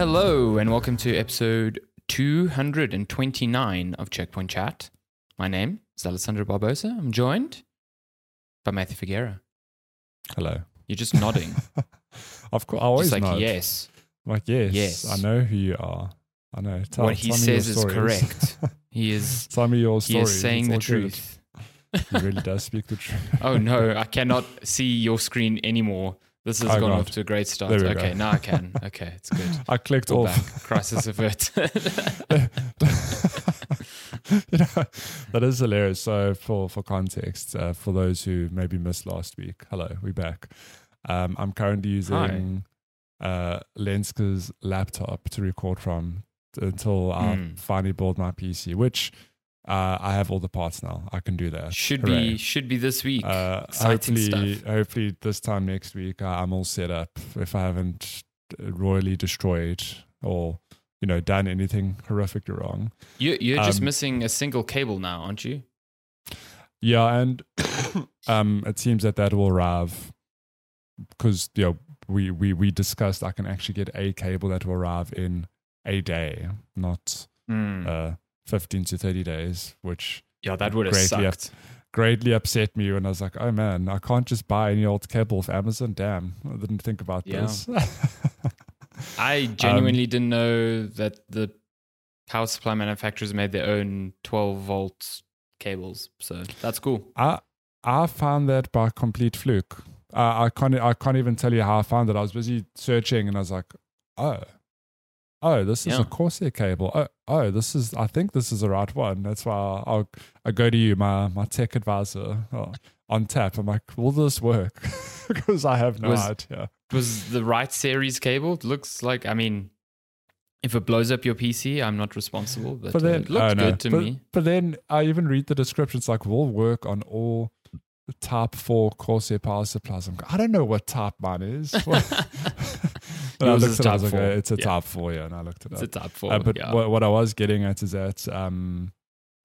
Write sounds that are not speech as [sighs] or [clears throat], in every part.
Hello, and welcome to episode 229 of Checkpoint Chat. My name is Alessandro Barbosa. I'm joined by Matthew Figuera. Hello. You're just nodding. [laughs] Of course, I always just like, nod. yes. Like yes, Yes. I know who you are. I know. Tell, what he says is stories. correct. [laughs] He is, tell me your story. he is saying the It's good. truth. He really does speak the [laughs] truth. Oh, no, I cannot see your screen anymore. This has Oh, gone off to a great start. Okay, go. now I can. [laughs] Okay, it's good. I clicked All off. back. Crisis averted. [laughs] [laughs] you know, that is hilarious. So, for for context, uh, for those who maybe missed last week, hello, we're back. Um, I'm currently using uh, Lenska's laptop to record from until I Mm. finally build my PC, which uh, I have all the parts now. I can do that. should Hooray. be should be this week. Uh, Exciting hopefully, stuff. hopefully this time next week uh, I'm all set up. If I haven't royally destroyed or you know done anything horrifically wrong, You, you're just um, missing a single cable now, aren't you? yeah, and [coughs] um, it seems that that will arrive because you know we we we discussed I can actually get a cable that will arrive in a day, not Hmm. uh, 15 to 30 days, which yeah, that would have greatly up- greatly upset me when I was like, oh man, I can't just buy any old cable off Amazon. Damn, I didn't think about Yeah. this. [laughs] I Um, genuinely didn't know that the power supply manufacturers made their own 12 volt cables. So that's cool. I I found that by complete fluke. Uh, I can't I can't even tell you how I found it. I was busy searching and I was like, oh, oh, this is Yeah. a Corsair cable. Oh, oh, this is. I think this is the right one. That's why I'll I go to you, my my tech advisor, uh, on tap. I'm like, will this work? [laughs] because I have no Was- idea. Was the right series cable? It looks like, I mean, if it blows up your PC, I'm not responsible, but, But uh, then, it looked oh, no. good to but, me. But then I even read the descriptions like will work on all Type Four Corsair power supplies. I'm I don't know what Type One is. [laughs] [laughs] And I looked at it, I was like, 4. uh, it's a Yeah. Type Four, yeah. And I looked it It's up. a type 4. Uh, but yeah. what, what I was getting at is that um,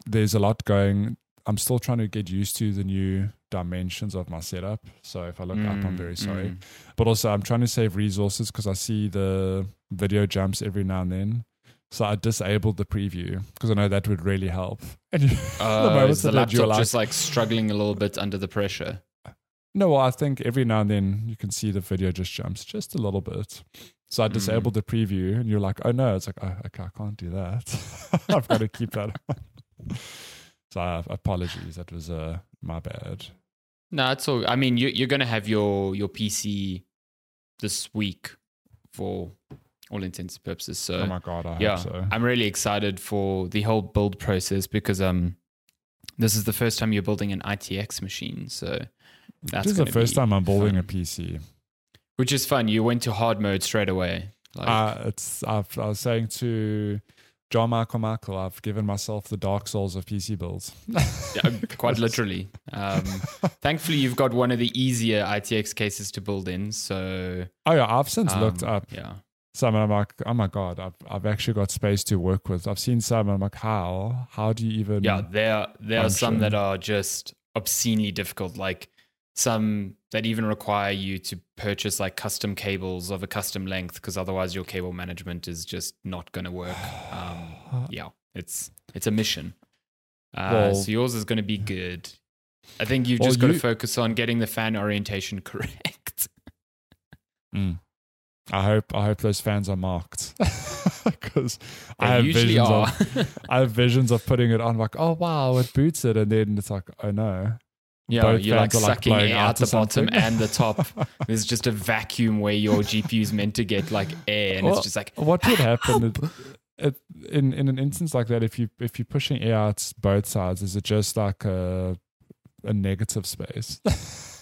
there's a lot going. I'm still trying to get used to the new dimensions of my setup. So if I look up, I'm Mm, very sorry. mm. But also, I'm trying to save resources because I see the video jumps every now and then. So I disabled the preview because I know that would really help. [laughs] And you- Uh, moment is the laptop like- just like struggling a little bit under the pressure? No, well, I think every now and then you can see the video just jumps just a little bit. So I Mm. disabled the preview, and you're like, "Oh no!" It's like, "Oh, okay, I can't do that. [laughs] I've got to keep that." [laughs] on. so uh, apologies, that was uh, my bad. No, it's all. I mean, you, you're going to have your your PC this week for all intents and purposes. So oh my god, I yeah, hope so. I'm really excited for the whole build process because um, this is the first time you're building an ITX machine. So that's this is the first time I'm building a. PC. which is fun. You went to hard mode straight away. Like, Uh, it's I've, I was saying to John Michael Michael, I've given myself the Dark Souls of PC builds. yeah, [laughs] quite literally. Um, thankfully, you've got one of the easier ITX cases to build in. So Oh yeah, I've since looked um, up Yeah. some, and I'm like, oh my god, I've I've actually got space to work with. I've seen some, and I'm like, how? How do you even? Yeah, there there are some that are just obscenely difficult, like some that even require you to purchase like custom cables of a custom length because otherwise your cable management is just not going to work. Um, [sighs] yeah, it's it's a mission. Uh, Well- so yours is going to be good. I think you've Well, just got to focus on getting the fan orientation [laughs] correct. Mm. I hope I hope those fans are marked [laughs] because I have visions are. of [laughs] I have visions of putting it on like, oh wow, it boots it, and then it's like, oh no, yeah, both you're like are, like, sucking air out out the bottom and the top. [laughs] There's just a vacuum where your GPU is meant to get like air, and Well, it's just like what would happen it, in in an instance like that if you if you're pushing air out both sides is it just like a a negative space [laughs]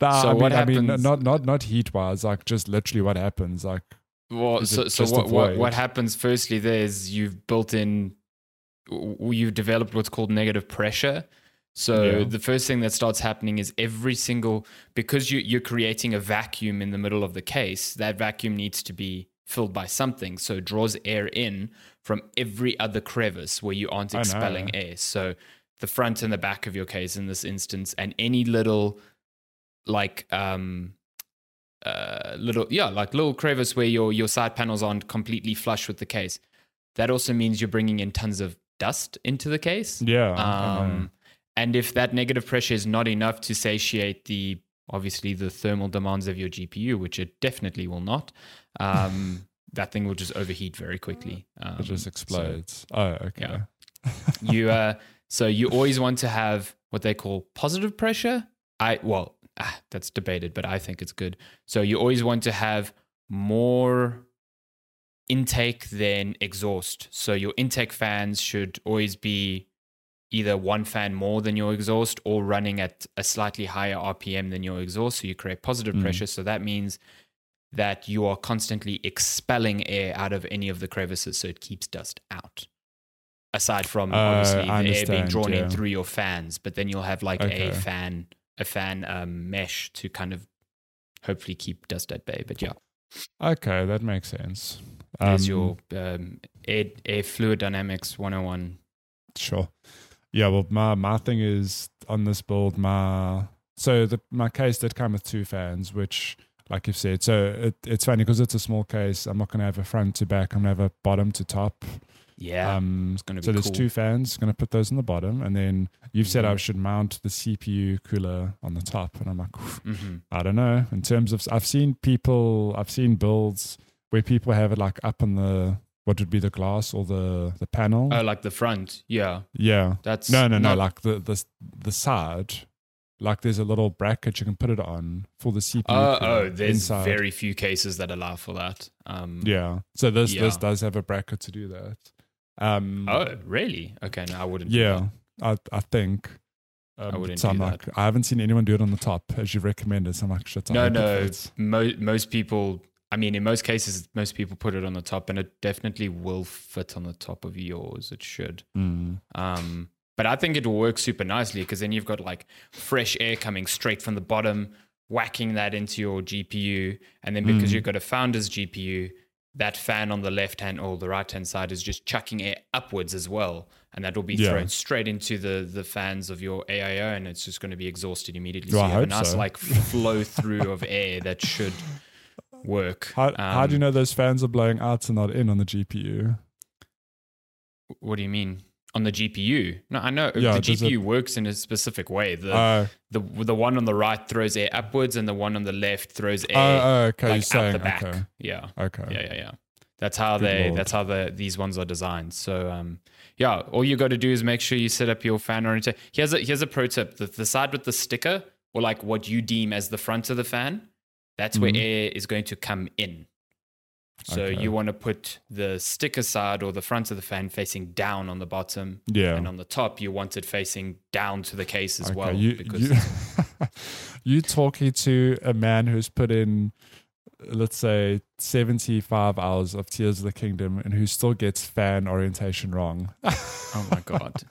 Nah, So I mean, what I mean, not not not heat wise, like just literally what happens. Like, Well, so, so what, what, what happens firstly there is you've built in, you've developed what's called negative pressure. So Yeah. the first thing that starts happening is every single, because you, you're creating a vacuum in the middle of the case, that vacuum needs to be filled by something. So it draws air in from every other crevice where you aren't expelling air. So the front and the back of your case in this instance, and any little like um uh, little yeah like little crevice where your your side panels aren't completely flush with the case that also means you're bringing in tons of dust into the case Yeah. Um, and if that negative pressure is not enough to satiate the obviously the thermal demands of your gpu which it definitely will not um, [laughs] that thing will just overheat very quickly um, it just so- explodes. oh, okay. yeah. [laughs] you uh so you always want to have what they call positive pressure i well ah, that's debated but i think it's good so you always want to have more intake than exhaust so your intake fans should always be either one fan more than your exhaust or running at a slightly higher rpm than your exhaust so you create positive Mm. pressure so that means that you are constantly expelling air out of any of the crevices so it keeps dust out aside from Uh, obviously I the air being drawn in through your fans but then you'll have like Okay. a fan a fan um, mesh to kind of hopefully keep dust at bay but yeah Okay, that makes sense. there's Um, your um, air, air fluid dynamics 101 Sure. Yeah, well, my my thing is on this build, my so the my case did come with two fans, which, like you've said, so it, it's funny because it's a small case. I'm not going to have a front to back. I'm going to have a bottom to top. yeah um, it's gonna be so there's cool. two fans. Going to put those on the bottom, and then you've said I should mount the CPU cooler on the top, and I'm like, "Oof, hmm I don't know. In terms of, I've seen people, I've seen builds where people have it like up on the what would be the glass or the the panel. oh like the front yeah yeah. that's No, no, no. not- Like the the the side, like there's a little bracket you can put it on for the CPU. oh, oh there's inside. very few cases that allow for that um yeah. So this this does have a bracket to do that. Um. oh really okay no i wouldn't do Yeah, I I think. Um, I wouldn't so I'm do like, I haven't seen anyone do it on the top as you've recommended. So I'm like, shit. I No, no. Mo- most people, I mean, in most cases, most people put it on the top, and it definitely will fit on the top of yours. It should. Mm. Um, but I think it will work super nicely because then you've got like fresh air coming straight from the bottom, whacking that into your GPU, and then because Mm. you've got a founder's GPU, that fan on the left hand or the right hand side is just chucking air upwards as well, and that will be Yeah. thrown straight into the the fans of your AIO, and it's just going to be exhausted immediately. Well, so you have a nice so. like flow through of air that should work. How how do you Um, know those fans are blowing out and not in on the GPU? What do you mean? On the GPU? No, I know Yeah, the does it- GPU works in a specific way. The Oh, the the one on the right throws air upwards, and the one on the left throws oh, air oh, okay. like out saying the back. okay, Yeah, okay. yeah, yeah, yeah. That's how Good they. lord. That's how the these ones are designed. So, um, yeah, all you got to do is make sure you set up your fan orientation. Here's a here's a pro tip: the, the side with the sticker, or like what you deem as the front of the fan, that's where Mhm. air is going to come in. So Okay. you want to put the sticker side or the front of the fan facing down on the bottom, Yeah. and on the top you want it facing down to the case as Okay, well. You, because you, [laughs] you talking to a man who's put in, let's say, 75 hours of Tears of the Kingdom and who still gets fan orientation wrong. oh my god,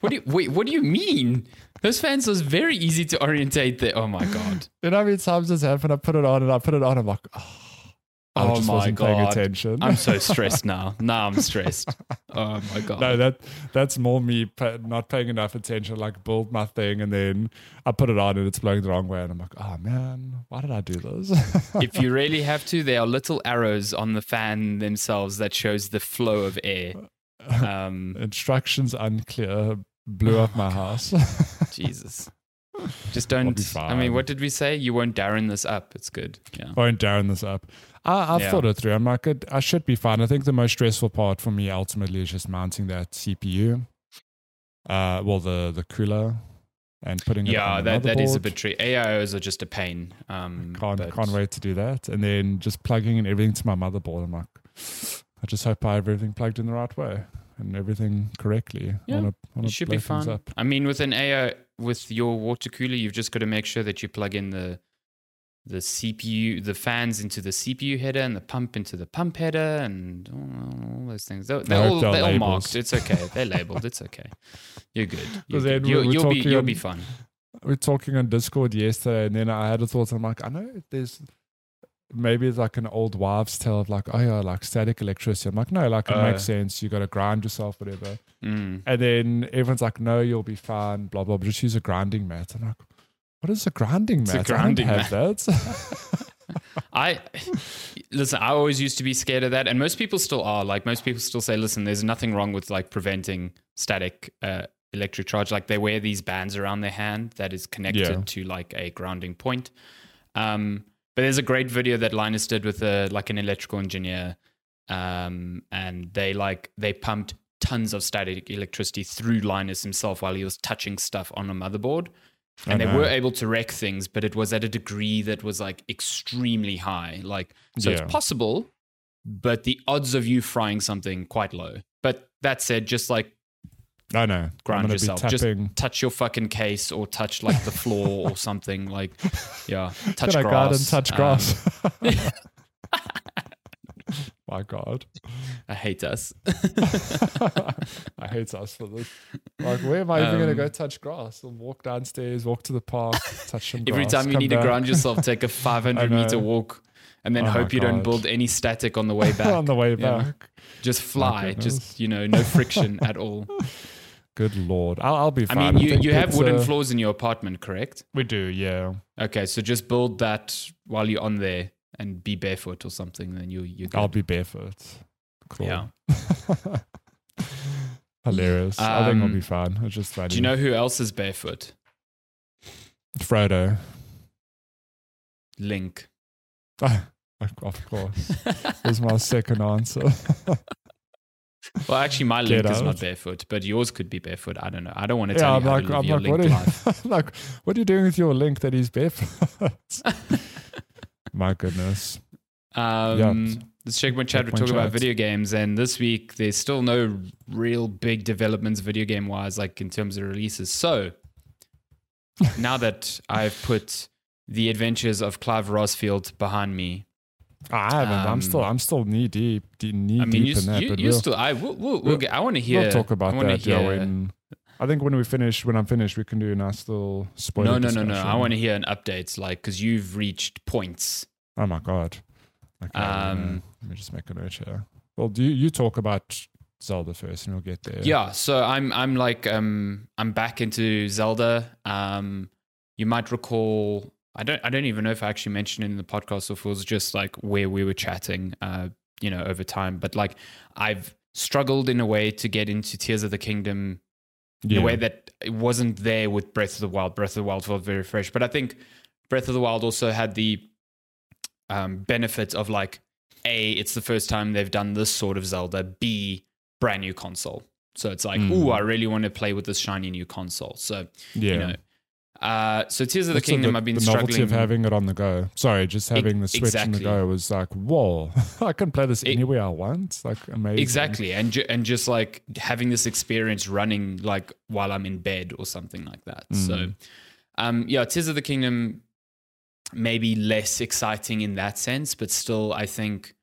what do you wait? What do you mean? Those fans was very easy to orientate. There. Oh my god. [laughs] You know how many times this happened? I put it on and I put it on. I'm like, oh, I Oh just my wasn't paying God. attention. I'm so stressed [laughs] now. Now I'm stressed. Oh my god. no, that that's more me not paying enough attention. Like build my thing and then I put it on and it's blowing the wrong way, and I'm like, oh man, why did I do this? if you [laughs] really have to, there are little arrows on the fan themselves that shows the flow of air. Um, Instructions unclear. Blew up my house. Jesus. [laughs] Just don't. I mean, what did we say? You won't Darren this up. It's good. Yeah. won't down this up. I, I've Yeah. thought it through. I'm like, I should be fine. I think the most stressful part for me ultimately is just mounting that CPU. Uh, well, the the cooler and putting it Yeah, that, that is a bit tricky. AIOs are just a pain. Um, Can't but- can't wait to do that. And then just plugging in everything to my motherboard. I'm like, I just hope I have everything plugged in the right way and everything correctly. Yeah, wanna, I wanna It should be fun. Up. I mean, with an AI, with your water cooler, you've just got to make sure that you plug in the the CPU, the fans into the CPU header, and the pump into the pump header, and all, all those things. They're, they're all they're all marked. It's okay. They're [laughs] labeled. It's okay. You're good. [laughs] You're good. You'll, you'll be you'll on- be fun. we are talking on Discord yesterday, and then I had a thought. I'm like, I know there's maybe it's like an old wives' tale of like, oh yeah, like static electricity. I'm like, no, like it Uh. makes sense. You got to grind yourself, whatever. Mm. And then everyone's like, no, you'll be fine. Blah blah. Just use a grinding mat. I'm like, What is a grounding It's a mat? grounding I don't that. [laughs] [laughs] I listen. I always used to be scared of that, and most people still are. Like most people still say, "Listen, there's nothing wrong with like preventing static uh, electric charge." Like they wear these bands around their hand that is connected Yeah. to like a grounding point. Um, but there's a great video that Linus did with a like an electrical engineer, um, and they like they pumped tons of static electricity through Linus himself while he was touching stuff on a motherboard. And they were able to wreck things, but it was at a degree that was like extremely high. Like, so Yeah. it's possible, but the odds of you frying something quite low. But that said, just like I know. ground yourself. Just touch your fucking case or touch like the floor or [laughs] something. Like, yeah, [laughs] touch grass. guard and touch Um, grass? [laughs] My God. I hate us. I hate us for this. Like, where am I even going to Um, go touch grass? Walk downstairs, walk to the park, touch some grass. Every time you need to ground yourself, take a 500 meter walk and then Oh hope you don't build any static on the way back. on the way back. just fly, just, you know, no friction at all. Good lord, I'll, I'll be Fine. I mean, you, think you have wooden uh, floors in your apartment, correct? We do, yeah. Okay, so just build that while you're on there and be barefoot or something. Then you you. I'll be barefoot. Cool. Yeah. [laughs] Hilarious. I think I'll Um, be fine. It's just funny. Do you know who else is barefoot? Frodo? Link. [laughs] of course. was my second answer. [laughs] Well, actually, my link is not barefoot, but yours could be barefoot. I don't know. I don't want to yeah, tell I'm you how like, to live I'm your like, what link are, life. you, [laughs] like, what are you doing with your link that is barefoot? [laughs] my goodness. Um, Let's check my chat. We're talking about video games, and this week there's still no real big developments video game wise, like in terms of releases. So [laughs] now that I've put the adventures of Clive Rosfield behind me, I haven't. I'm Um, still. I'm still knee deep, knee I mean, deep you, in that. you, but you we'll, still. I we'll, we'll, we'll get, I want to hear. we'll talk about I that. Hear- when I think when we finish, when I'm finished, we can do a nice little spoiler. no, no, no, no. I want to hear an update, like because you've reached points. Oh my god. Okay. Um, let me just make a note here. Well, do you, you talk about Zelda first, and we'll get there. Yeah, so I'm I'm like um I'm back into Zelda. Um you might recall I don't I don't even know if I actually mentioned it in the podcast or if it was just like where we were chatting uh you know over time, but like I've struggled in a way to get into Tears of the Kingdom in a way that it wasn't there with Breath of the Wild. Breath of the Wild felt very fresh, but I think Breath of the Wild also had the um, benefit of like a it's the first time they've done this sort of Zelda. B brand new console, so it's like Mm. ooh, I really want to play with this shiny new console. So yeah. you know, uh, so Tears of the That's Kingdom, the, I've been the novelty struggling of having it on the go. Sorry, just having the Switch on the go was like, whoa! [laughs] I can play this It- anywhere I want. Like amazing. Exactly, and ju- and just like having this experience running like while I'm in bed or something like that. So, Mm. um, yeah, Tears of the Kingdom maybe less exciting in that sense, but still, I think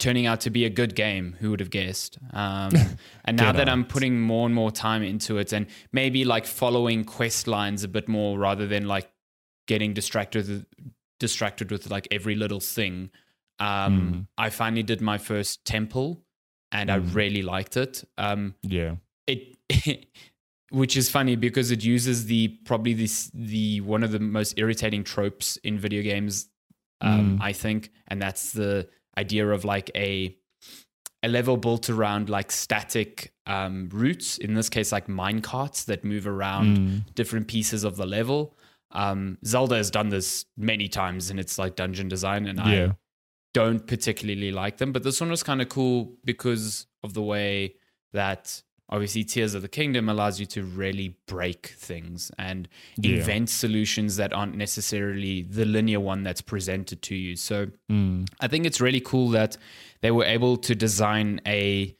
turning out to be a good game. Who would have guessed? Um, [laughs] and now that I'm putting more and more time into it, and maybe like following quest lines a bit more rather than like getting distracted distracted with like every little thing. Um, Mm. I finally did my first temple, and I Mm. really liked it. Um, Yeah. it, [laughs] which is funny because it uses the probably this the one of the most irritating tropes in video games. Um, Mm. I think, and that's the idea of like a a level built around like static um, routes. In this case, like mine carts that move around Mm. different pieces of the level. Um, Zelda has done this many times in its like dungeon design, and I don't particularly like them. But this one was kind of cool because of the way that obviously Tears of the Kingdom allows you to really break things and Yeah. invent solutions that aren't necessarily the linear one that's presented to you. So Mm. I think it's really cool that they were able to design a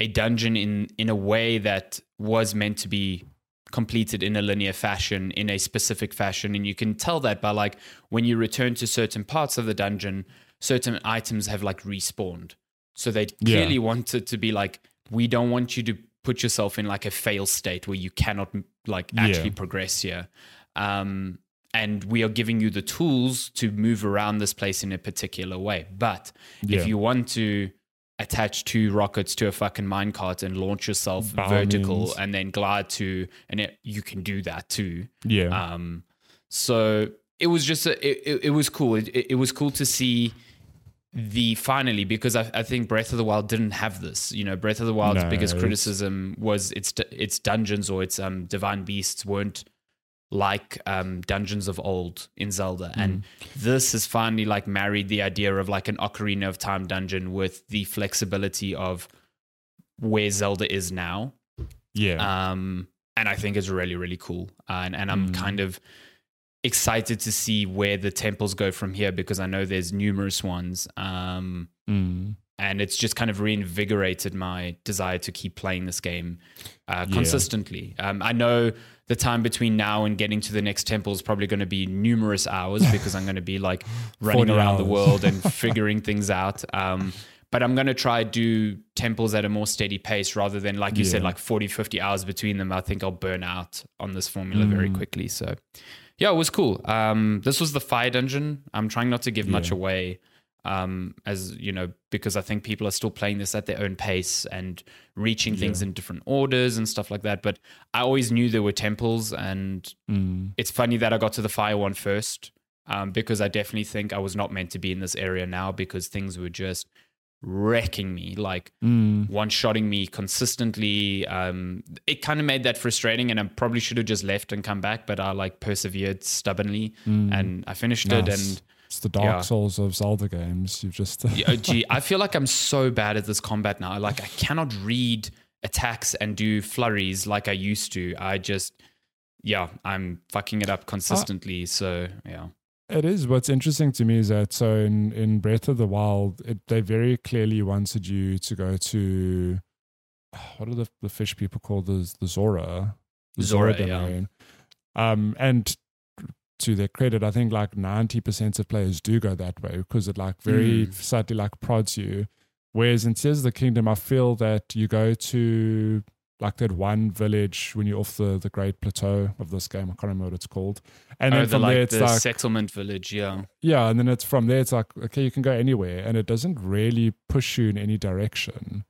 a dungeon in in a way that was meant to be completed in a linear fashion in a specific fashion and you can tell that by like when you return to certain parts of the dungeon certain items have like respawned so they Yeah. clearly wanted to be like we don't want you to put yourself in like a fail state where you cannot like actually Yeah. progress here um and we are giving you the tools to move around this place in a particular way but Yeah. if you want to attach two rockets to a fucking minecart and launch yourself vertical and then glide to and it, you can do that too Yeah. um So it was just a, it, it was cool. It, it was cool to see the finally because I, I think Breath of the Wild didn't have this. You know, Breath of the Wild's No, biggest criticism was its its dungeons or its um divine beasts weren't like um dungeons of old in Zelda, and this has finally like married the idea of like an Ocarina of Time dungeon with the flexibility of where Zelda is now. Yeah. Um, and I think it's really, really cool. Uh, and, and I'm kind of excited to see where the temples go from here because I know there's numerous ones. Um, Mm. and it's just kind of reinvigorated my desire to keep playing this game uh, Yeah. consistently. Um, I know the time between now and getting to the next temple is probably going to be numerous hours because I'm going to be like [laughs] running 40 around the world and [laughs] figuring things out. Um, but I'm going to try do temples at a more steady pace rather than, like you said, like 40, 50 hours between them. I think I'll burn out on this formula very Mm. quickly. So, yeah, it was cool. Um, this was the fire dungeon. I'm trying not to give much away um, as you know, because I think people are still playing this at their own pace and reaching things in different orders and stuff like that. But I always knew there were temples, and Mm. it's funny that I got to the fire one first um, because I definitely think I was not meant to be in this area now because things were just wrecking me, like Mm. one shotting me consistently. Um, it kind of made that frustrating, and I probably should have just left and come back, but I like persevered stubbornly and I finished it. Mm. And It's the Dark yeah. Souls of Zelda games. You've just [laughs] Yeah, oh, gee, I feel like I'm so bad at this combat now. Like I cannot read attacks and do flurries like I used to. I just, yeah, I'm fucking it up consistently. so yeah, It is. What's interesting to me is that so in, in Breath of the Wild, it, they very clearly wanted you to go to [sighs] what are the, the fish people called the the Zora, the Zora, yeah. domain. Um, and to their credit, I think like ninety percent of players do go that way because it like very Mm. slightly like prods you. Whereas in Tears of the Kingdom, I feel that you go to like that one village when you're off the, the Great Plateau of this game. I can't remember what it's called. And oh, then the, from like there, it's the like settlement village. Yeah, yeah, and then it's from there. It's like okay, you can go anywhere, and it doesn't really push you in any direction.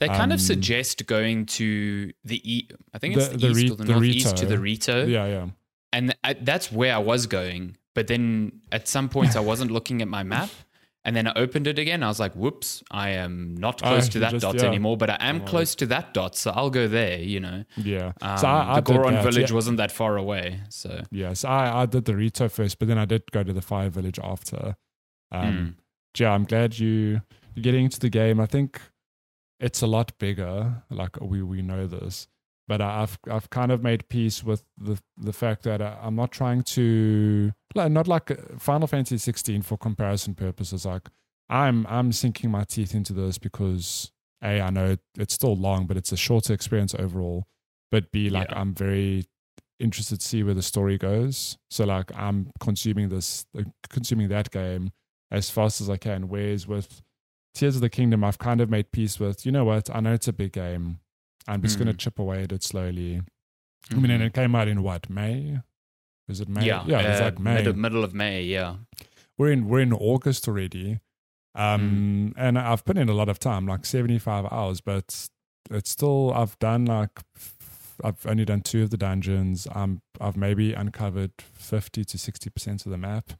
they kind Um, of suggest going to the e. I think it's The- the, the east Re- or the, the northeast to the Rito. Yeah, yeah, and I, that's where I was going. But then at some point, I wasn't looking at my map, [laughs] and then I opened it again. I was like, "Whoops, I am not Oh, close to [laughs] that just- dot yeah. anymore." But I am Don't close to that dot, so I'll go there. You know, yeah. um, so I, I the Goron village yeah. wasn't that far away. So Yeah, so I, I did the Rito first, but then I did go to the Fire Village after. Um, Mm. Yeah, I'm glad you you're getting into the game. I think it's a lot bigger. Like we we know this, but I've I've kind of made peace with the the fact that I, I'm not trying to like not like uh, Final Fantasy 16 for comparison purposes. Like I'm I'm sinking my teeth into this because a I know it's still long, but it's a shorter experience overall. But b like Yeah. I'm very interested to see where the story goes. So like I'm consuming this, uh, consuming that game as fast as I can. Whereas with Tears of the Kingdom, I've kind of made peace with. You know what? I know it's a big game. I'm just going to Mm. chip away at it slowly. I mean, and it came out in what May? Is it May? yeah, yeah, uh, like May. middle, middle of May. Yeah, We're in we're in August already, um, Hmm. and I've put in a lot of time, like seventy five hours, but it's still I've done like I've only done two of the dungeons. Um, I've maybe uncovered fifty to sixty percent of the map,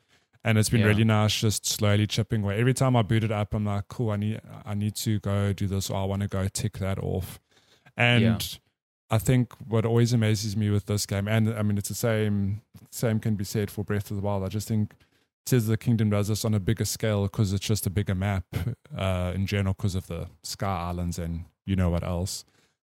and it's been Yeah. really nice just slowly chipping away. Every time I boot it up, I'm like, cool, I need I need to go do this, or I want to go tick that off, and. Yeah. I think what always amazes me with this game, and I mean it's the same same can be said for Breath of the Wild. I just think Tears of the Kingdom does this on a bigger scale because it's just a bigger map uh, in general because of the Sky Islands and you know what else.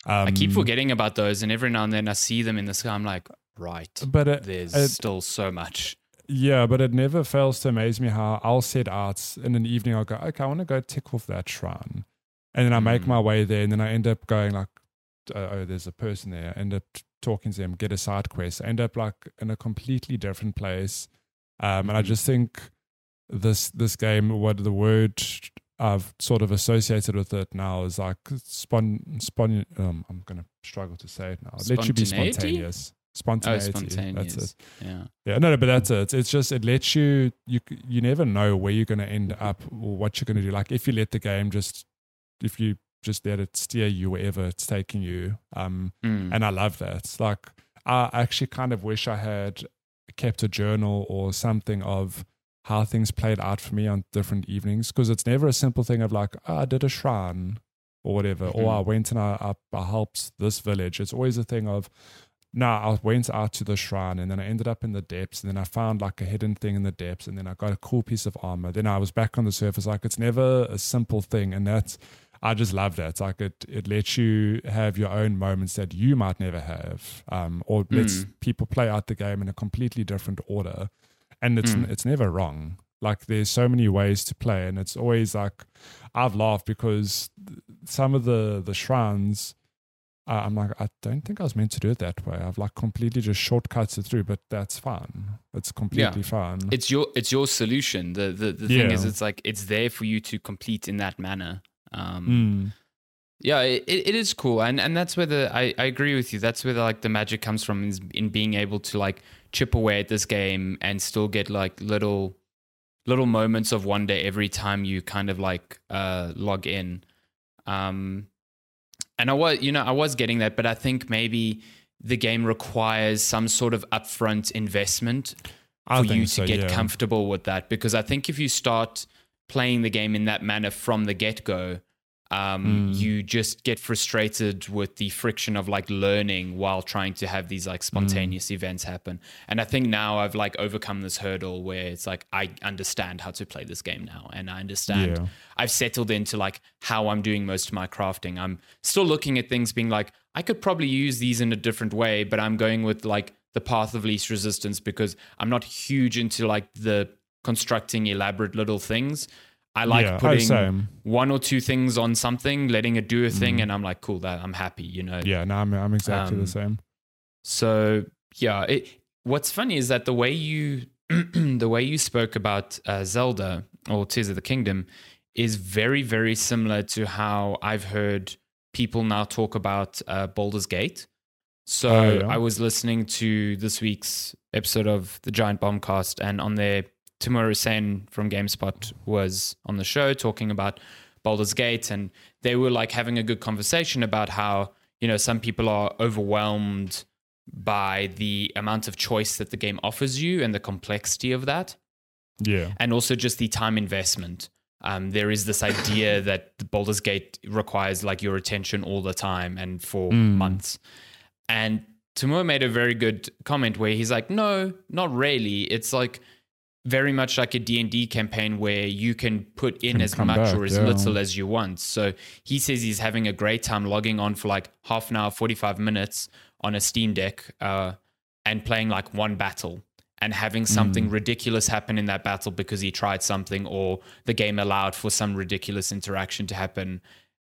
Um, I keep forgetting about those, and every now and then I see them in the sky. I'm like, right, but it, there's it- still so much. yeah, but it never fails to amaze me how I'll set out in an evening. I'll go, okay, I want to go tick off that shrine, and then I make Mm. my way there, and then I end up going like, uh, oh, there's a person there. End up talking to them, get a side quest. End up like in a completely different place, um, and I Mhm. just think this this game, what the word I've sort of associated with it now is like spon spon. Um, I'm gonna struggle to say it now. Let you be Spontaneity? spontaneous. Oh, Spontaneity. spontaneous. That's it. Yeah. Yeah, no, no, but that's it. It's just it lets you you you never know where you're going to end up or what you're going to do. Like if you let the game just if you just let it steer you wherever it's taking you. Um, Mm. and I love that. Like I actually kind of wish I had kept a journal or something of how things played out for me on different evenings because it's never a simple thing of like oh, I did a shrine or whatever, mm-hmm. or I went and I, I, I helped this village. It's always a thing of no, I went out to the shrine and then I ended up in the depths and then I found like a hidden thing in the depths and then I got a cool piece of armor. Then I was back on the surface. Like it's never a simple thing. And that's, I just love that. It's like it, it lets you have your own moments that you might never have, um, or mm. lets people play out the game in a completely different order. And it's, mm. it's never wrong. Like there's so many ways to play and it's always like, I've laughed because some of the, the shrines, uh, I'm like, I don't think I was meant to do it that way. I've like completely just shortcuts it through, but that's fine. It's completely yeah. fine. It's your it's your solution. The the, the thing yeah. is, it's like it's there for you to complete in that manner. Um, mm. Yeah, it, it is cool, and and that's where the I, I agree with you. That's where the, like the magic comes from is in being able to like chip away at this game and still get like little little moments of wonder every time you kind of like uh, log in. Um, and I was, you know, I was getting that, but I think maybe the game requires some sort of upfront investment for you to so, get yeah. comfortable with that. Because I think if you start playing the game in that manner from the get go, um, mm. you just get frustrated with the friction of like learning while trying to have these like spontaneous mm. events happen. And I think now I've like overcome this hurdle where it's like I understand how to play this game now, and I understand yeah. I've settled into like how I'm doing most of my crafting. I'm still looking at things being like I could probably use these in a different way, but I'm going with like the path of least resistance because I'm not huge into like the constructing elaborate little things. I like yeah, putting one or two things on something, letting it do a thing, mm. and I'm like, cool, that I'm happy, you know. Yeah, no, I'm I'm exactly um, the same. So yeah, it, what's funny is that the way you [clears throat] the way you spoke about uh, Zelda or Tears of the Kingdom is very very similar to how I've heard people now talk about uh, Baldur's Gate. So oh, yeah. I was listening to this week's episode of the Giant Bombcast, and on their Tamoor Hussain from GameSpot was on the show talking about Baldur's Gate, and they were like having a good conversation about how you know some people are overwhelmed by the amount of choice that the game offers you and the complexity of that. Yeah, and also just the time investment. Um, there is this idea [laughs] that the Baldur's Gate requires like your attention all the time and for mm. months. And Timur made a very good comment where he's like, no, not really. It's like very much like a D&D campaign where you can put in can as much back, or as yeah. little as you want. So he says he's having a great time logging on for like half an hour, 45 minutes on a Steam Deck uh, and playing like one battle and having something mm. ridiculous happen in that battle because he tried something or the game allowed for some ridiculous interaction to happen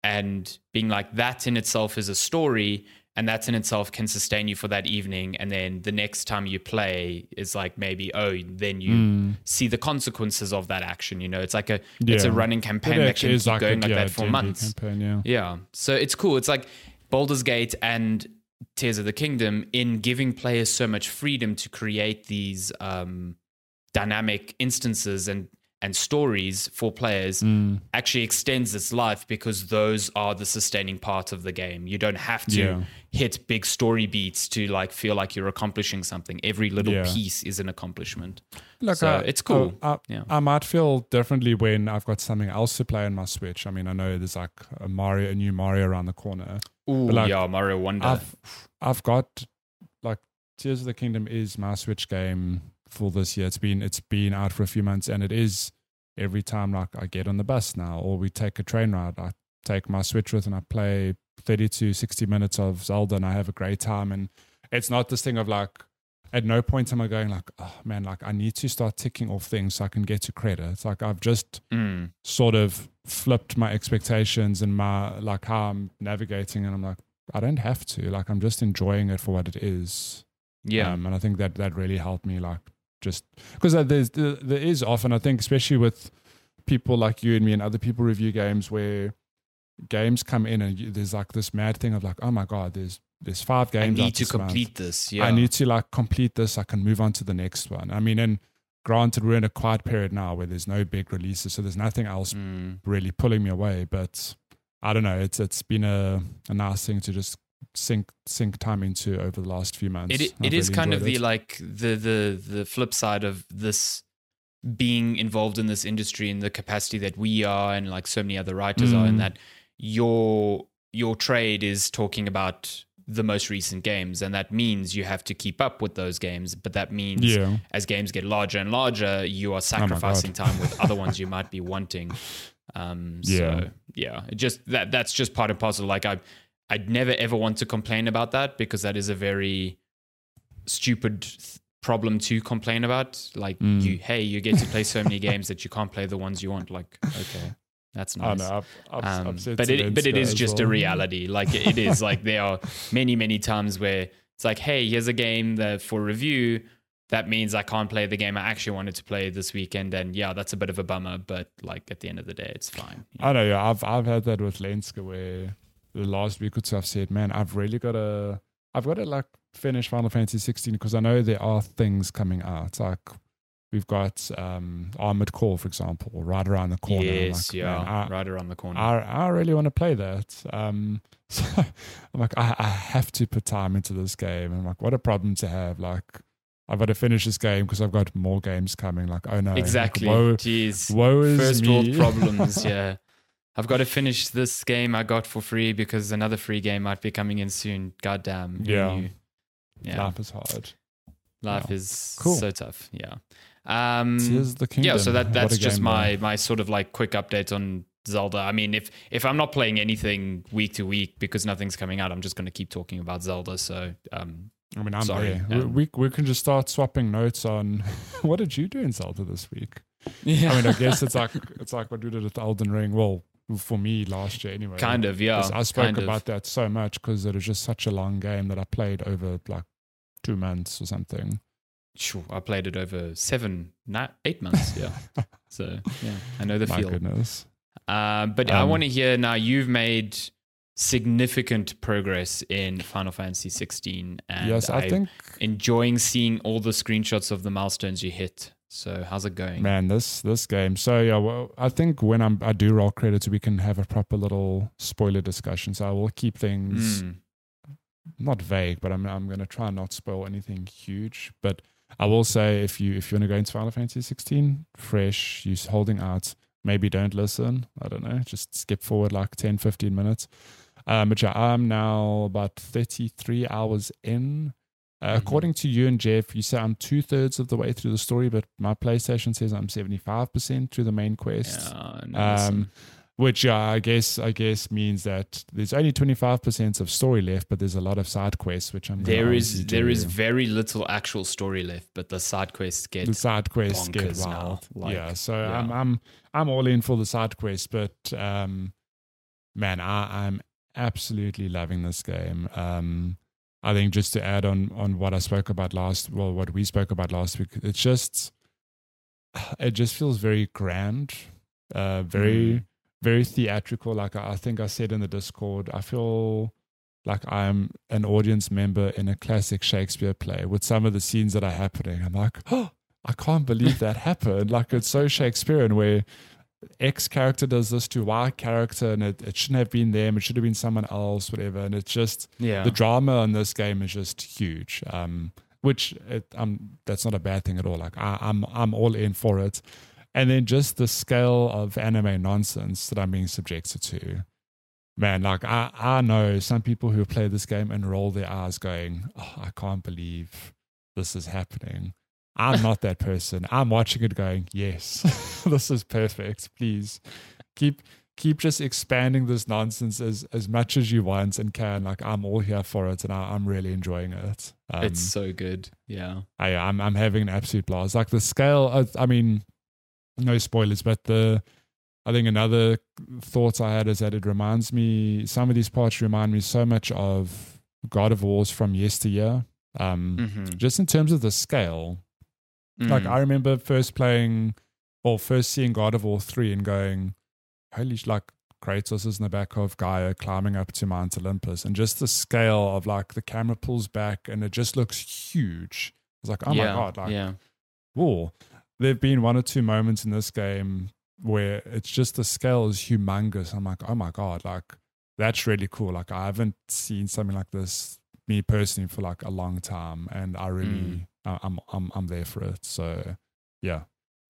and being like that in itself is a story and that's in itself can sustain you for that evening and then the next time you play is like maybe oh then you mm. see the consequences of that action you know it's like a yeah. it's a running campaign that can keep like going a, like yeah, that for months campaign, yeah. yeah so it's cool it's like Baldur's Gate and Tears of the Kingdom in giving players so much freedom to create these um, dynamic instances and and stories for players mm. actually extends its life because those are the sustaining part of the game. You don't have to yeah. hit big story beats to like feel like you're accomplishing something. Every little yeah. piece is an accomplishment. Look, so uh, it's cool. Uh, yeah. I might feel differently when I've got something else to play on my Switch. I mean, I know there's like a Mario, a new Mario around the corner. Ooh, like, yeah, Mario Wonder. I've, I've got like Tears of the Kingdom is my Switch game for this year. It's been it's been out for a few months, and it is every time like I get on the bus now, or we take a train ride. I take my Switch with and I play thirty to sixty minutes of Zelda, and I have a great time. And it's not this thing of like. At no point am I going like, oh man, like I need to start ticking off things so I can get to credit. It's like I've just mm. sort of flipped my expectations and my like how I'm navigating, and I'm like, I don't have to. Like I'm just enjoying it for what it is. Yeah, um, and I think that that really helped me like just because there's there is often I think especially with people like you and me and other people review games where games come in and you, there's like this mad thing of like oh my god there's there's five games I need to complete month. this yeah I need to like complete this I can move on to the next one I mean and granted we're in a quiet period now where there's no big releases so there's nothing else mm. really pulling me away but I don't know it's it's been a, a nice thing to just sink sink time into over the last few months. It it is really kind of the it. like the the the flip side of this being involved in this industry in the capacity that we are and like so many other writers mm. are in mm. that your your trade is talking about the most recent games and that means you have to keep up with those games but that means yeah. as games get larger and larger you are oh sacrificing oh time with other ones you might be wanting [laughs] um yeah. so yeah just that that's just part and parcel like i i'd never ever want to complain about that because that is a very stupid problem to complain about like mm. you hey you get to play so many games that you can't play the ones you want like okay that's nice. Know, I've, I've, um, I've but it but it is just well. a reality. Like it is [laughs] like there are many many times where it's like, hey, here's a game that for review. That means I can't play the game I actually wanted to play this weekend, and yeah, that's a bit of a bummer. But like at the end of the day, it's fine. I know. Yeah, I've I've had that with Lenska where last week or two I've said, man, I've really got to I've got to like finish Final Fantasy 16 because I know there are things coming out. Like We've got um, Armored Core, for example, right around the corner. Yes, like, yeah, I, right around the corner. I, I really want to play that. Um, [laughs] so I'm like, I, I have to put time into this game. I'm like, what a problem to have. Like, I've got to finish this game because I've got more games coming. Like, oh no, exactly. Like, woe, Jeez, woe is first me. world [laughs] problems. yeah, I've got to finish this game I got for free because another free game might be coming in soon. God damn. Yeah. yeah. Life is hard. Life yeah. is cool. so tough. Yeah. Um, Tears the Kingdom. Yeah, so that that's just my my sort of like quick update on Zelda. I mean, if if I'm not playing anything week to week because nothing's coming out, I'm just going to keep talking about Zelda. So, um, I mean, I'm sorry. there. Um, we we can just start swapping notes on [laughs] what did you do in Zelda this week. Yeah. I mean, I guess [laughs] it's like it's like what we did with Elden Ring. Well, for me last year anyway. Kind of, yeah. I spoke about of. that so much because it was just such a long game that I played over like two months or something. Sure, I played it over seven, not eight months. Yeah, [laughs] so yeah, I know the My feel. Goodness. Uh, but um, I want to hear now. You've made significant progress in Final Fantasy 16, and yes, I I'm think enjoying seeing all the screenshots of the milestones you hit. So how's it going? Man, this this game. So yeah, well, I think when I'm I do roll credits, we can have a proper little spoiler discussion. So I will keep things mm. not vague, but I'm I'm going to try not spoil anything huge. But I will say if you if you want to go into Final Fantasy 16 fresh, you're holding out, maybe don't listen. I don't know, just skip forward like 10, 15 minutes. Um, but yeah, I'm now about 33 hours in. Uh, mm-hmm. According to you and Jeff, you say I'm two thirds of the way through the story, but my PlayStation says I'm 75% through the main quest. Yeah, um, which uh, I guess I guess means that there's only 25% of story left, but there's a lot of side quests, which I'm there is there do. is very little actual story left, but the side quests get the side quests get wild. Like, yeah, so yeah. I'm I'm I'm all in for the side quests, but um, man, I, I'm absolutely loving this game. Um, I think just to add on on what I spoke about last, well, what we spoke about last week, it's just [sighs] it just feels very grand, uh, very. Mm very theatrical. Like I think I said in the Discord, I feel like I'm an audience member in a classic Shakespeare play with some of the scenes that are happening. I'm like, oh, [gasps] I can't believe that happened. Like it's so Shakespearean where X character does this to Y character and it, it shouldn't have been them. It should have been someone else, whatever. And it's just, yeah. the drama in this game is just huge. Um, which it, um, that's not a bad thing at all. Like I, I'm, I'm all in for it and then just the scale of anime nonsense that I'm being subjected to. Man, like I, I know some people who play this game and roll their eyes going, oh, I can't believe this is happening. I'm not that person. I'm watching it going, yes, [laughs] this is perfect. Please keep keep just expanding this nonsense as as much as you want and can. Like I'm all here for it, and I, am really enjoying it. Um, it's so good. Yeah, I, I'm I'm having an absolute blast. Like the scale. Of, I mean, no spoilers, but the I think another thought I had is that it reminds me some of these parts remind me so much of God of Wars from yesteryear. Um, mm-hmm. just in terms of the scale. Mm. Like I remember first playing or first seeing God of War 3 and going, holy like Kratos is in the back of Gaia climbing up to Mount Olympus and just the scale of like the camera pulls back and it just looks huge. It's like, oh yeah, my god, like yeah. whoa there have been one or two moments in this game where it's just the scale is humongous. I'm like, oh my god, like that's really cool. Like I haven't seen something like this me personally for like a long time, and I really Mm. I- I'm I'm I'm there for it. So yeah,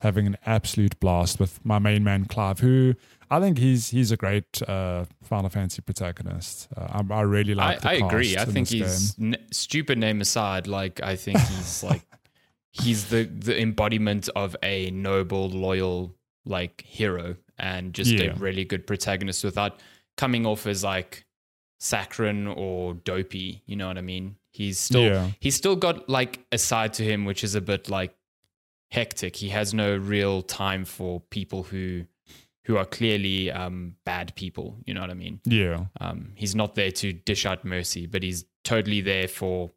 having an absolute blast with my main man Clive, who I think he's he's a great uh, Final Fantasy protagonist. Uh, I, I really I, like. the I agree. I think he's n- stupid name aside. Like I think he's [laughs] like he's the the embodiment of a noble, loyal like hero, and just Yeah. a really good protagonist without coming off as like saccharine or dopey. You know what I mean? He's still Yeah. he's still got like a side to him which is a bit like hectic. He has no real time for people who who are clearly um, bad people. You know what I mean? Yeah, Um, he's not there to dish out mercy, but he's totally there for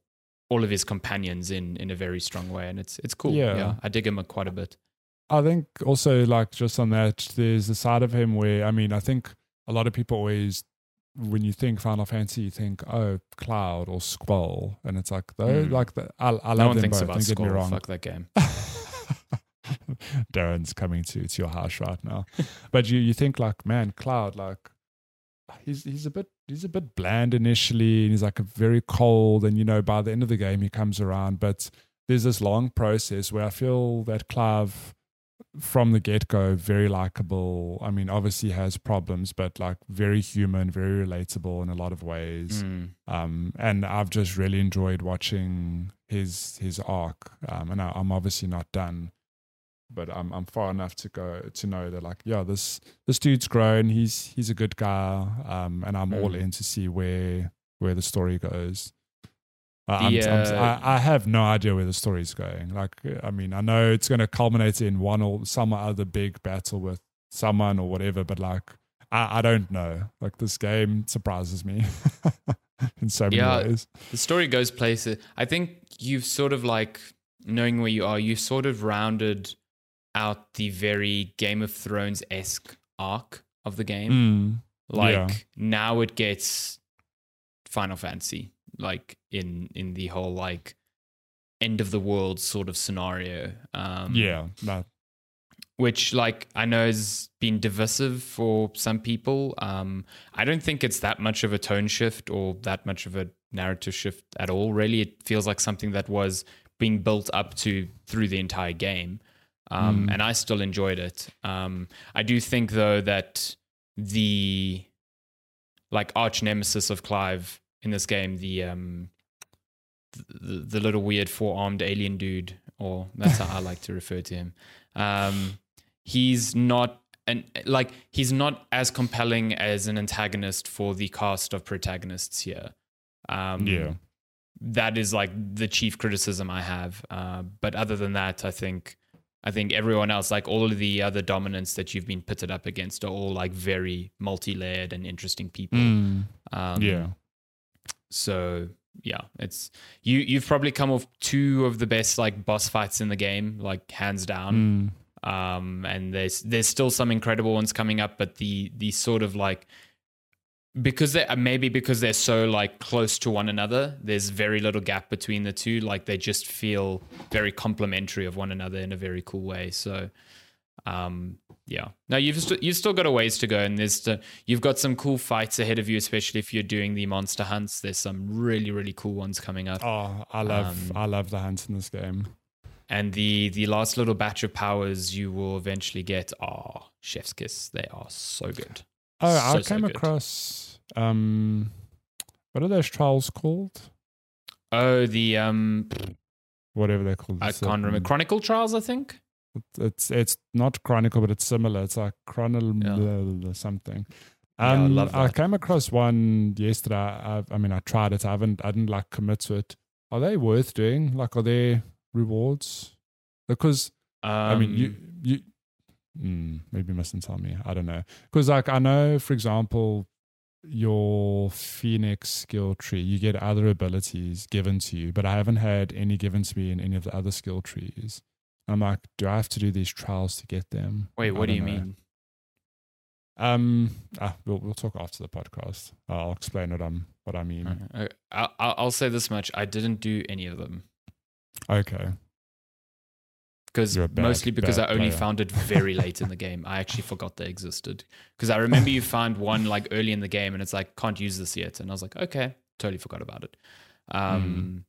all of his companions in in a very strong way, and it's it's cool. Yeah. Yeah, I dig him quite a bit. I think also like just on that, there's a side of him where I mean, I think a lot of people always, when you think Final Fantasy, you think oh Cloud or Squall, and it's like though Mm. like the, I, I love no one them thinks both. about Don't get me wrong. Fuck that game. [laughs] Darren's coming to to your house right now, [laughs] but you you think like man, Cloud like he's he's a bit he's a bit bland initially, and he's like a very cold, and you know by the end of the game he comes around, but there's this long process where I feel that Clive from the get go very likable. I mean, obviously has problems, but like very human, very relatable in a lot of ways. Mm. Um, and I've just really enjoyed watching his his arc. Um, and I, I'm obviously not done, but I'm I'm far enough to go to know that like yeah, this this dude's grown. He's he's a good guy. Um, and I'm all Mm. in to see where where the story goes. Uh, I'm, The, I'm, uh, I, I have no idea where the story is going. Like, I mean, I know it's going to culminate in one or some other big battle with someone or whatever, but like, I, I don't know. Like, this game surprises me [laughs] in so many Yeah. ways. The story goes places. I think you've sort of like knowing where you are. You've sort of rounded out the very Game of Thrones esque arc of the game. Mm, Like Yeah. now it gets Final Fantasy, like in in the whole like end of the world sort of scenario. Um, yeah, no, which like I know has been divisive for some people. Um, I don't think it's that much of a tone shift or that much of a narrative shift at all. Really, it feels like something that was being built up to through the entire game, um, Mm. and I still enjoyed it. Um, I do think though that the like arch nemesis of Clive in this game, the um, the, the little weird four armed alien dude, or that's how I like to refer to him. Um, he's not and like he's not as compelling as an antagonist for the cast of protagonists here. Um, yeah, that is like the chief criticism I have. Uh, but other than that, I think I think everyone else, like all of the other dominants that you've been pitted up against, are all like very multi-layered and interesting people. Mm, Um, yeah, so yeah, it's you. You've probably come off two of the best like boss fights in the game, like hands down. mm, Um, and there's there's still some incredible ones coming up, but the the sort of like because they maybe because they're so like close to one another, there's very little gap between the two. Like they just feel very complementary of one another in a very cool way. So, um, yeah. Now you've st- you've still got a ways to go, and there's st- you've got some cool fights ahead of you, especially if you're doing the monster hunts. There's some really really cool ones coming up. Oh, I love Um, I love the hunts in this game. And the the last little batch of powers you will eventually get are Chef's Kiss. They are so good. Oh, so, I came good. across um, what are those trials called? Oh, the um, Whatever they're called. I can't remember Chronicle Trials. I think. It's it's not Chronicle, but it's similar. It's like Chronicle Yeah. something. Yeah, I Um, I came across one yesterday. I, I mean, I tried it. I haven't. I didn't like commit to it. Are they worth doing? Like, are there rewards? Because Um, I mean, you you mm, maybe mustn't tell me. I don't know. Because like I know, for example, your Phoenix skill tree, you get other abilities given to you, but I haven't had any given to me in any of the other skill trees. I'm like, do I have to do these trials to get them? wait, what do you know. mean? Um, ah, we'll we'll talk after the podcast. I'll explain what I'm what I mean. Okay. I, I- I'll say this much: I didn't do any of them. Okay. because You're a bad- mostly because I only player. found it very late in the game. I actually forgot they existed because I remember you [laughs] found one like early in the game and it's like can't use this yet, and I was like, okay, totally forgot about it. Um,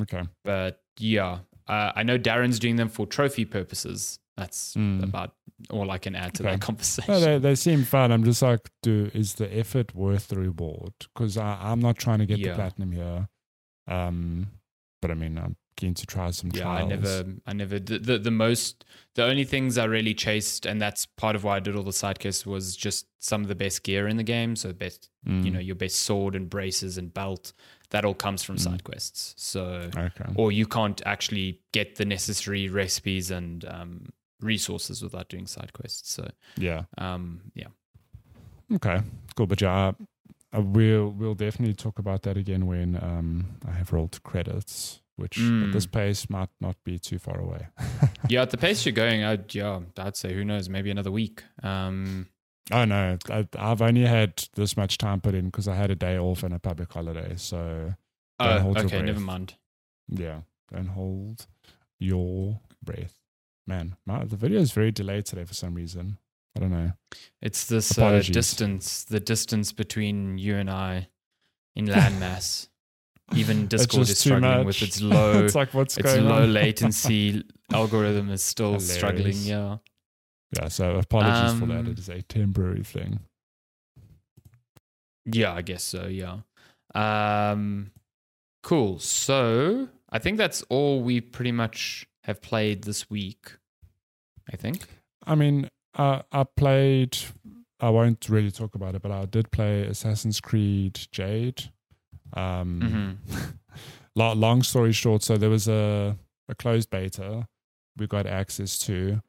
Okay. But yeah, uh, I know Darren's doing them for trophy purposes. That's Mm. about all I can add to Okay. that conversation. No, they, they seem fun. I'm just like, do is the effort worth the reward? Because I'm not trying to get Yeah. the platinum here. Um, but I mean, I'm keen to try some yeah, trials. I never, I never. The, the the most, the only things I really chased, and that's part of why I did all the side quests, was just some of the best gear in the game. So best, Mm. you know, your best sword and braces and belt. That all comes from Mm. side quests. So, Okay. or you can't actually get the necessary recipes and um, resources without doing side quests. So, Yeah. um, yeah. Okay. Cool. But yeah, uh, we'll we'll definitely talk about that again when um I have rolled credits, which at this Mm. pace might not be too far away. [laughs] yeah, at the pace you're going, I'd yeah, I'd say who knows, maybe another week. Um, Oh no, I, I've only had this much time put in because I had a day off and a public holiday. So Don't oh, hold your okay, never mind. yeah, don't hold your breath, man. My, the video is very delayed today for some reason. I don't know. It's this uh, distance, the distance between you and I in landmass. Even Discord is struggling with its low, [laughs] it's like what's its going low on? [laughs] latency algorithm is still struggling. Yeah. yeah, so apologies for that. Um, It is a temporary thing. Yeah, I guess so. Yeah. Um, cool. So I think that's all we pretty much have played this week. I think. I mean, uh, I played. I won't really talk about it, but I did play Assassin's Creed Jade. Um, [laughs] lo- long story short, so there was a a closed beta we got access to,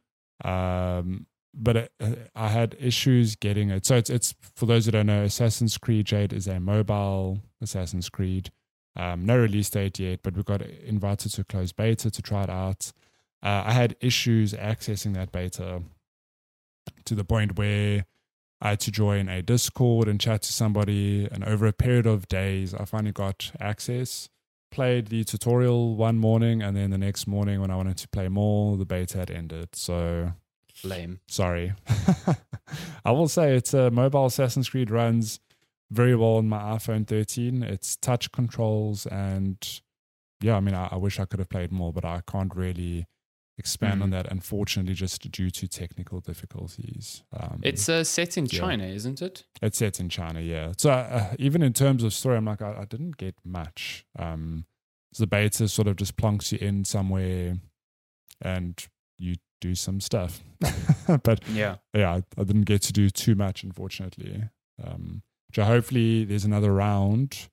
um, but it, uh, I had issues getting it. So it's it's for those who don't know, Assassin's Creed Jade is a mobile Assassin's Creed. Um, no release date yet, but we got invited to a closed beta to try it out. Uh, I had issues accessing that beta to the point where I had to join a Discord and chat to somebody. And over a period of days, I finally got access. Played the tutorial one morning, and then the next morning, when I wanted to play more, the beta had ended. So Lame. sorry. [laughs] I will say it's a mobile Assassin's Creed runs very well on my iPhone 13. It's touch controls, and yeah, I mean, I, I wish I could have played more, but I can't really expand on Mhm. that, unfortunately, just due to technical difficulties. Um, It's uh, set in Yeah. China, isn't it? it's set in China, yeah. So uh, even in terms of story, I'm like, I, I didn't get much. Um, the beta sort of just plonks you in somewhere, and you do some stuff. [laughs] but Yeah. yeah, I, I didn't get to do too much, unfortunately. Um, so hopefully there's another round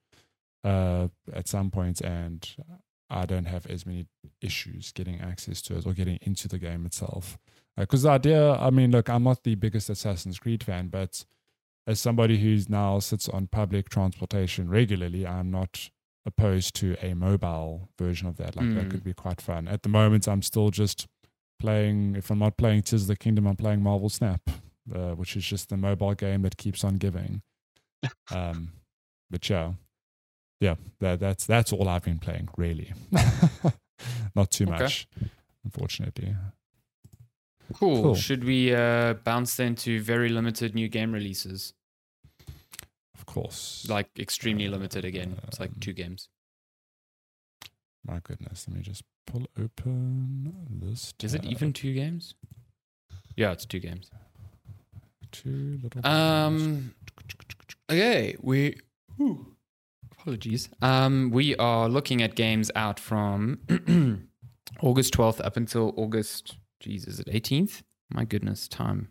uh, at some point, and I don't have as many issues getting access to it or getting into the game itself. Because the idea, I mean, look, I'm not the biggest Assassin's Creed fan, but as somebody who now sits on public transportation regularly, I'm not opposed to a mobile version of that. Like that Mm. could be quite fun. At the moment, I'm still just playing. If I'm not playing Tears of the Kingdom, I'm playing Marvel Snap, uh, which is just the mobile game that keeps on giving. [laughs] um, but yeah, yeah, that, that's that's all I've been playing really. [laughs] not too Okay. much, unfortunately. Cool. Cool. Should we uh, bounce then to very limited new game releases? Of course. Like extremely limited again. It's like Um, two games. My goodness, let me just pull open this. Is it even two games? Yeah, it's two games. two little? games. Um. Okay, we. Ooh, apologies. Um, we are looking at games out from [clears throat] August twelfth up until August. Geez, is it eighteenth? My goodness, time.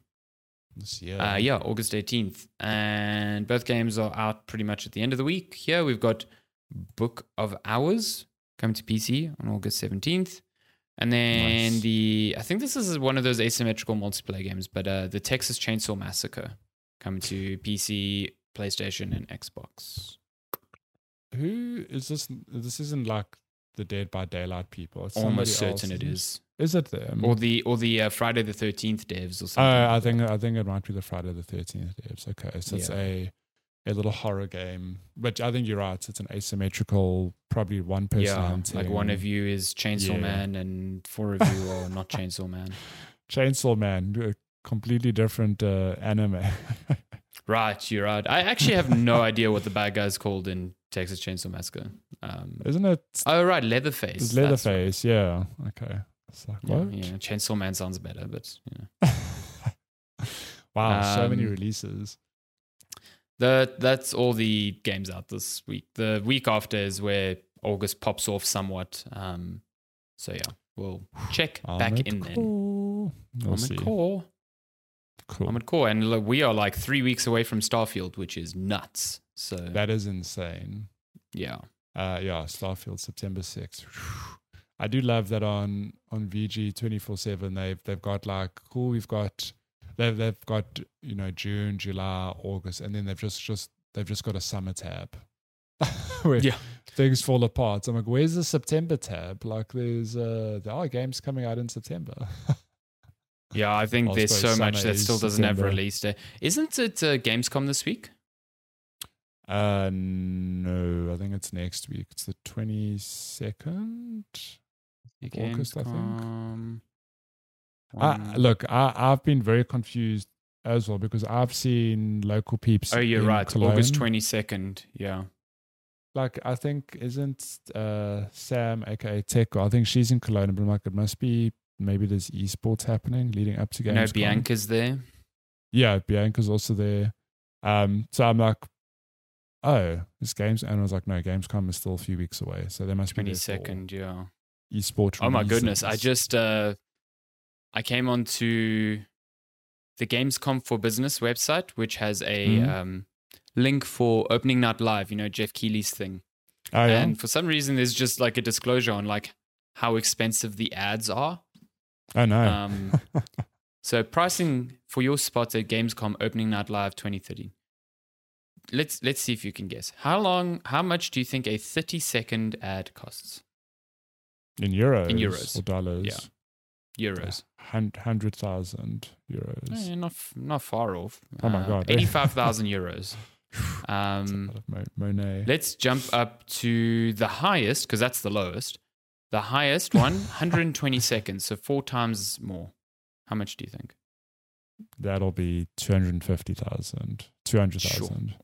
this year. Uh, yeah, August 18th. And both games are out pretty much at the end of the week. Here we've got Book of Hours coming to PC on August 17th. And then Nice. the, I think this is one of those asymmetrical multiplayer games, but uh, the Texas Chainsaw Massacre coming to PC, PlayStation, and Xbox. Who is this? This isn't like the Dead by Daylight people. It's Almost else, certain it isn't is. Is it them? Or the or the uh, Friday the 13th devs or Uh, something. I like think that. I think it might be the Friday the Thirteenth devs. Okay, so it's Yeah. a a little horror game. But I think you're right. It's an asymmetrical, probably one person yeah, hunting. like one of you is Chainsaw Yeah. Man, and four of you are not [laughs] Chainsaw Man. Chainsaw Man, a completely different uh, anime. [laughs] Right, you're right. I actually have no [laughs] idea what the bad guy's called in Texas Chainsaw Massacre. Um, Isn't it? oh, right, Leatherface. That's right. Leatherface. Yeah. Okay. It's like, Yeah, what? yeah, Chainsaw Man sounds better, but you know. [laughs] wow, so many Um, releases. The, that's all the games out this week. The week after is where August pops off somewhat. Um, so yeah, we'll check [sighs] back in then. We'll Armored. Core. Cool. Armored Core. And look, we are like three weeks away from Starfield, which is nuts. So That is insane. yeah. Uh, yeah, Starfield September 6th. I do love that on on VG 24/7 they've they've got like cool we've got they've they've got you know June, July, August and then they've just just they've just got a summer tab. [laughs] where Yeah. things fall apart. So I'm like where's the September tab? Like there's uh there are games coming out in September. Yeah, I think [laughs] I there's so much that still doesn't have September. release date. Isn't it uh, Gamescom this week? Uh no, I think it's next week. It's the 22nd. August, I think. I, look, I, I've been very confused as well because I've seen local peeps. oh, you're right. Cologne. August 22nd. Yeah. Like, I think isn't uh, Sam, aka Teko? I think she's in Cologne, but I'm like, it must be maybe there's esports happening leading up to You games. know, Bianca's there. Yeah, Bianca's also there. Um, so I'm like, oh, this games, and I was like, no, Gamescom is still a few weeks away, so there must be there for 22nd. Yeah. Esports. Oh my goodness! I just uh, I came onto the Gamescom for Business website, which has a Mhm. um, link for opening night live. You know Geoff Keighley's thing, oh, yeah? and for some reason, there's just like a disclosure on like how expensive the ads are. oh no. Um, [laughs] so pricing for your spot at Gamescom opening night live 2013. Let's let's see if you can guess. How long? How much do you think a 30 second ad costs? in euros. in euros. or dollars. Yeah. Euros. Hun- hundred thousand euros. Eh, not f- not far off. Oh my God. [laughs] eighty-five thousand [laughs] euros. Um, lot of Mo- Monet. let's jump up to the highest because that's the lowest. The highest one, [laughs] 120 seconds, so four times more. How much do you think? That'll be 250,000. 200,000.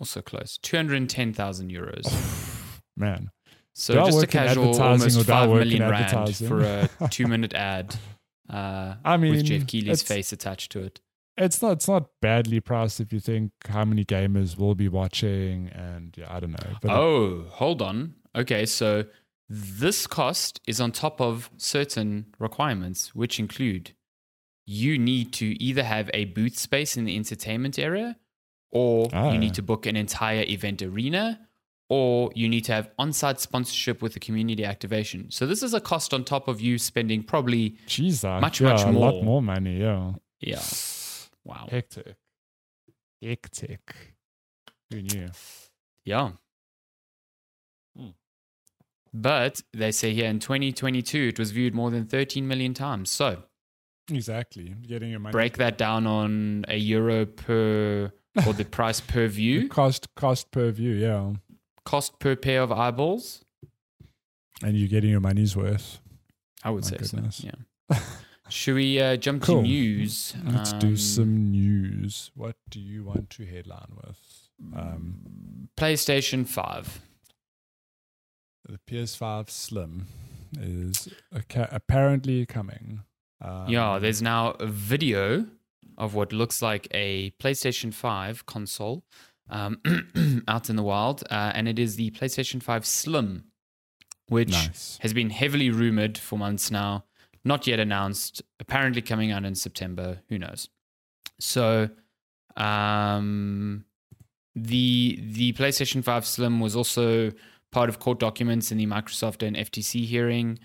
Also close, 210,000 euros. Man. So Do just a casual, almost or do I five work in million rand for a [laughs] two-minute ad. Uh, I mean, with Geoff Keighley's face attached to it. It's not it's not badly priced if you think how many gamers will be watching and yeah, I don't know. But oh, hold on. Okay, so this cost is on top of certain requirements, which include you need to either have a booth space in the entertainment area, or Ah. you need to book an entire event arena, or you need to have on site sponsorship with the community activation. So this is a cost on top of you spending probably, like, much, yeah, much a lot more. more money, yeah. yeah. Wow. Hectic. Hectic. Who knew? Yeah. Hmm. But they say here in 2022, it was viewed more than 13 million times. So Exactly. Getting your money. break that down on a euro per, or the price per view, cost cost per view, yeah. cost per pair of eyeballs. And you're getting your money's worth. I would My say goodness. so. Yeah. [laughs] Should we uh, jump Cool. to news? Let's Um, do some news. What do you want to headline with? Um, PlayStation 5. the PS5 Slim is apparently coming. Um, yeah, there's now a video of what looks like a PlayStation 5 console um, [clears throat] out in the wild, uh, and it is the PlayStation 5 Slim, which nice. has been heavily rumored for months now, not yet announced, apparently coming out in September. Who knows? So, um, the the PlayStation 5 Slim was also part of court documents in the Microsoft and FTC hearing,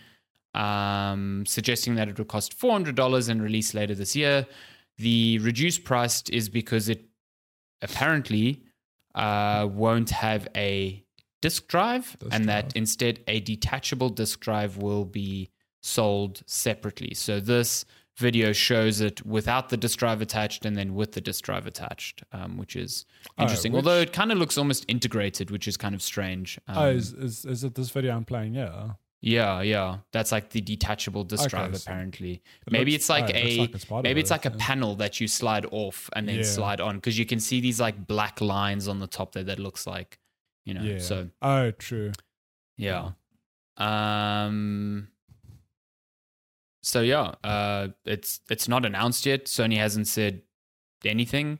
um, suggesting that it would cost $400 and release later this year. The reduced price is because it apparently uh, won't have a disk drive, Disk and that instead a detachable disk drive will be sold separately. So this video shows it without the disk drive attached and then with the disk drive attached, um, which is Oh, interesting. which- Although it kind of looks almost integrated, which is kind of strange. Um, oh, is, is is it this video I'm playing? Yeah. Yeah, yeah, that's like the detachable disk Okay, drive. so Apparently, It maybe looks- it's like oh, it a like it's part of maybe it's like a yeah. panel that you slide off and then Yeah. slide on because you can see these like black lines on the top there that looks like you know. Yeah. So Oh, true. yeah. Um. So yeah, uh, it's it's not announced yet. Sony hasn't said anything,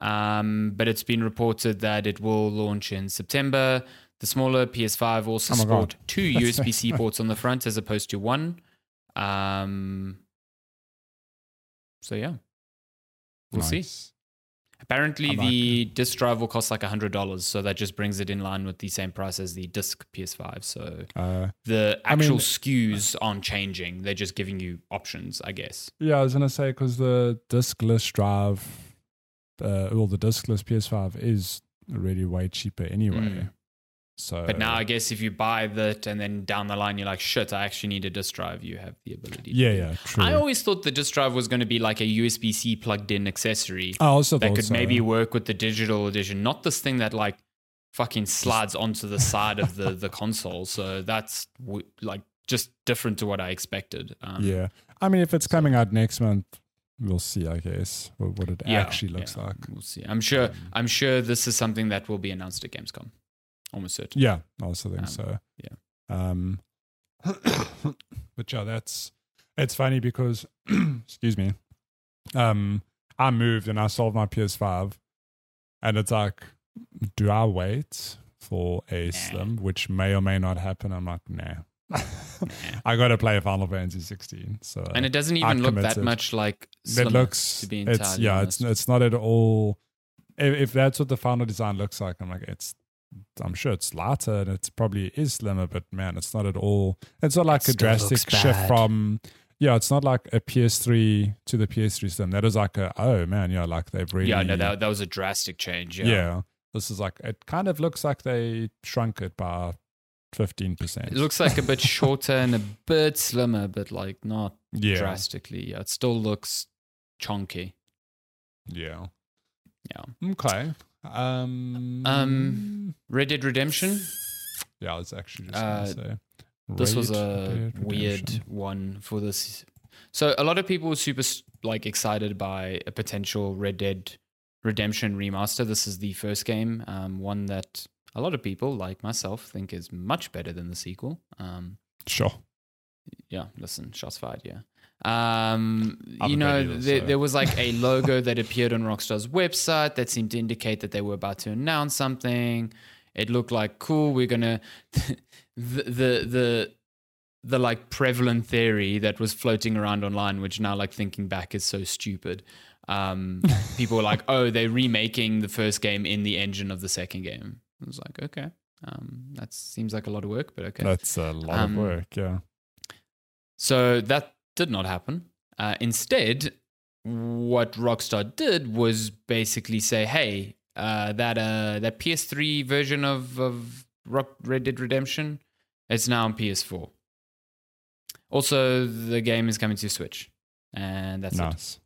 um, but it's been reported that it will launch in September. The smaller PS5 also Oh support two [laughs] USB-C ports on the front as opposed to one. Um. So yeah, we'll see. Apparently, like the disc drive will cost like hundred dollars, so that just brings it in line with the same price as the disc PS5. So Uh, the I mean- actual SKUs aren't changing; they're just giving you options, I guess. yeah, I was gonna say because the diskless drive, uh, well, the diskless PS5 is already way cheaper anyway. Mm. So, But now, I guess if you buy that and then down the line you're like, "Shit, I actually need a disc drive," you have the ability. yeah, yeah, true. I always thought the disc drive was going to be like a USB C plugged in accessory I also that could so. maybe work with the digital edition, not this thing that like fucking slides onto the side of the the console. So that's w- like just different to what I expected. Um, Yeah, I mean, if it's coming out next month, we'll see. I guess what, what it yeah, actually looks yeah, like. We'll see. I'm sure. Um, I'm sure this is something that will be announced at Gamescom. Almost certain. Yeah, I also think Um, so. yeah. Um, [coughs] but yeah, that's it's funny because [coughs] excuse me, um, I moved and I sold my PS5, and it's like, do I wait for a Nah. Slim, which may or may not happen? I'm like, nah. Nah. [laughs] I got to play Final Fantasy 16. So And it doesn't I even look that much like it looks to be it's yeah honest. it's it's not at all if, if that's what the final design looks like i'm like it's i'm sure it's lighter and it's probably is slimmer but man it's not at all it's not like It a drastic shift from yeah it's not like a ps3 to the ps3 slim that is like a oh man yeah like they've really yeah, no, that, that was a drastic change. yeah. Yeah. this is like it kind of looks like they shrunk it by 15% It looks like a bit shorter and a bit slimmer, but like not yeah drastically. Yeah, it still looks chunky. yeah Yeah. okay um Um, Red Dead Redemption. Yeah, I was actually just Uh, gonna say. this was a weird one for this. So a lot of people were super like excited by a potential Red Dead Redemption remaster. This is the first game, um, one that a lot of people, like myself, think is much better than the sequel. Um, Sure. yeah, listen, shots fired. Yeah. Um, you know, there, user. there was like a [laughs] logo that appeared on Rockstar's website that seemed to indicate that they were about to announce something. It looked like cool. We're gonna [laughs] the the the the like prevalent theory that was floating around online, which now like thinking back is so stupid. Um, [laughs] people were like, "Oh, they're remaking the first game in the engine of the second game." I was like, "Okay, um, that seems like a lot of work, but okay." That's a lot Um, of work. Yeah. So that did not happen. Uh, instead, what Rockstar did was basically say, "Hey, uh, that uh, that PS3 version of of Rock- Red Dead Redemption, it's now on PS4. Also, the game is coming to Switch, and that's it. nice.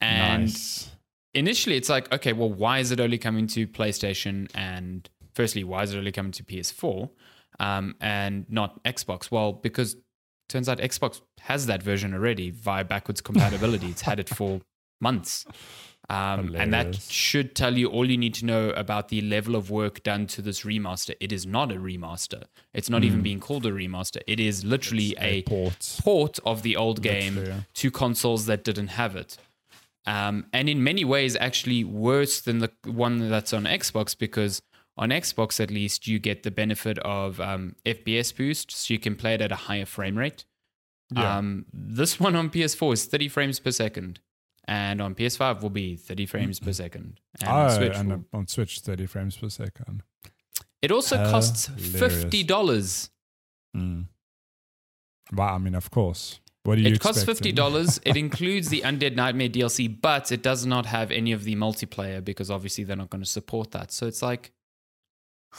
And nice. initially, it's like, okay, well, why is it only coming to PlayStation? And firstly, why is it only coming to PS4 um, and not Xbox? Well, because turns out Xbox has that version already via backwards compatibility. it's had it for months. Um, and that should tell you all you need to know about the level of work done to this remaster. It is not a remaster. It's not even being called a remaster. It is literally Hmm. It's a port. port of the old game yeah. to consoles that didn't have it. Um, and in many ways, actually worse than the one that's on Xbox because on Xbox, at least, you get the benefit of um, FPS boost, so you can play it at a higher frame rate. Yeah. Um, this one on PS4 is 30 frames per second, and on PS5 will be 30 frames per second. And on oh, Switch and will- on Switch, 30 frames per second. it also costs $50. Mm. Wow, I mean, of course. What do you It costs expecting? fifty dollars. [laughs] it includes the Undead Nightmare DLC, but it does not have any of the multiplayer because obviously they're not going to support that. So it's like,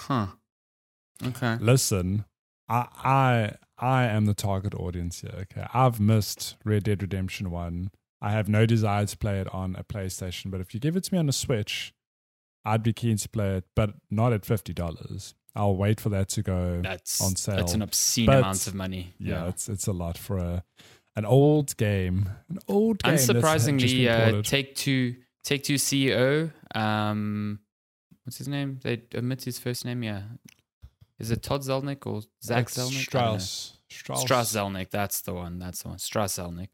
huh? Okay. Listen, I, I I am the target audience here. Okay, I've missed Red Dead Redemption One. I have no desire to play it on a PlayStation, but if you give it to me on a Switch, I'd be keen to play it, but not at fifty dollars. I'll wait for that to go That's on sale. that's an obscene But- amount of money. yeah, Yeah. it's it's a lot for a an old game. An old game. that's had just Unsurprisingly, uh. Take Two Take Two CEO, um, what's his name? They omit his first name. Yeah, is it Todd Zelnick or Zach Zelnick? I don't know. Strauss. Strauss. Strauss Zelnick, that's the one. That's the one. Strauss Zelnick.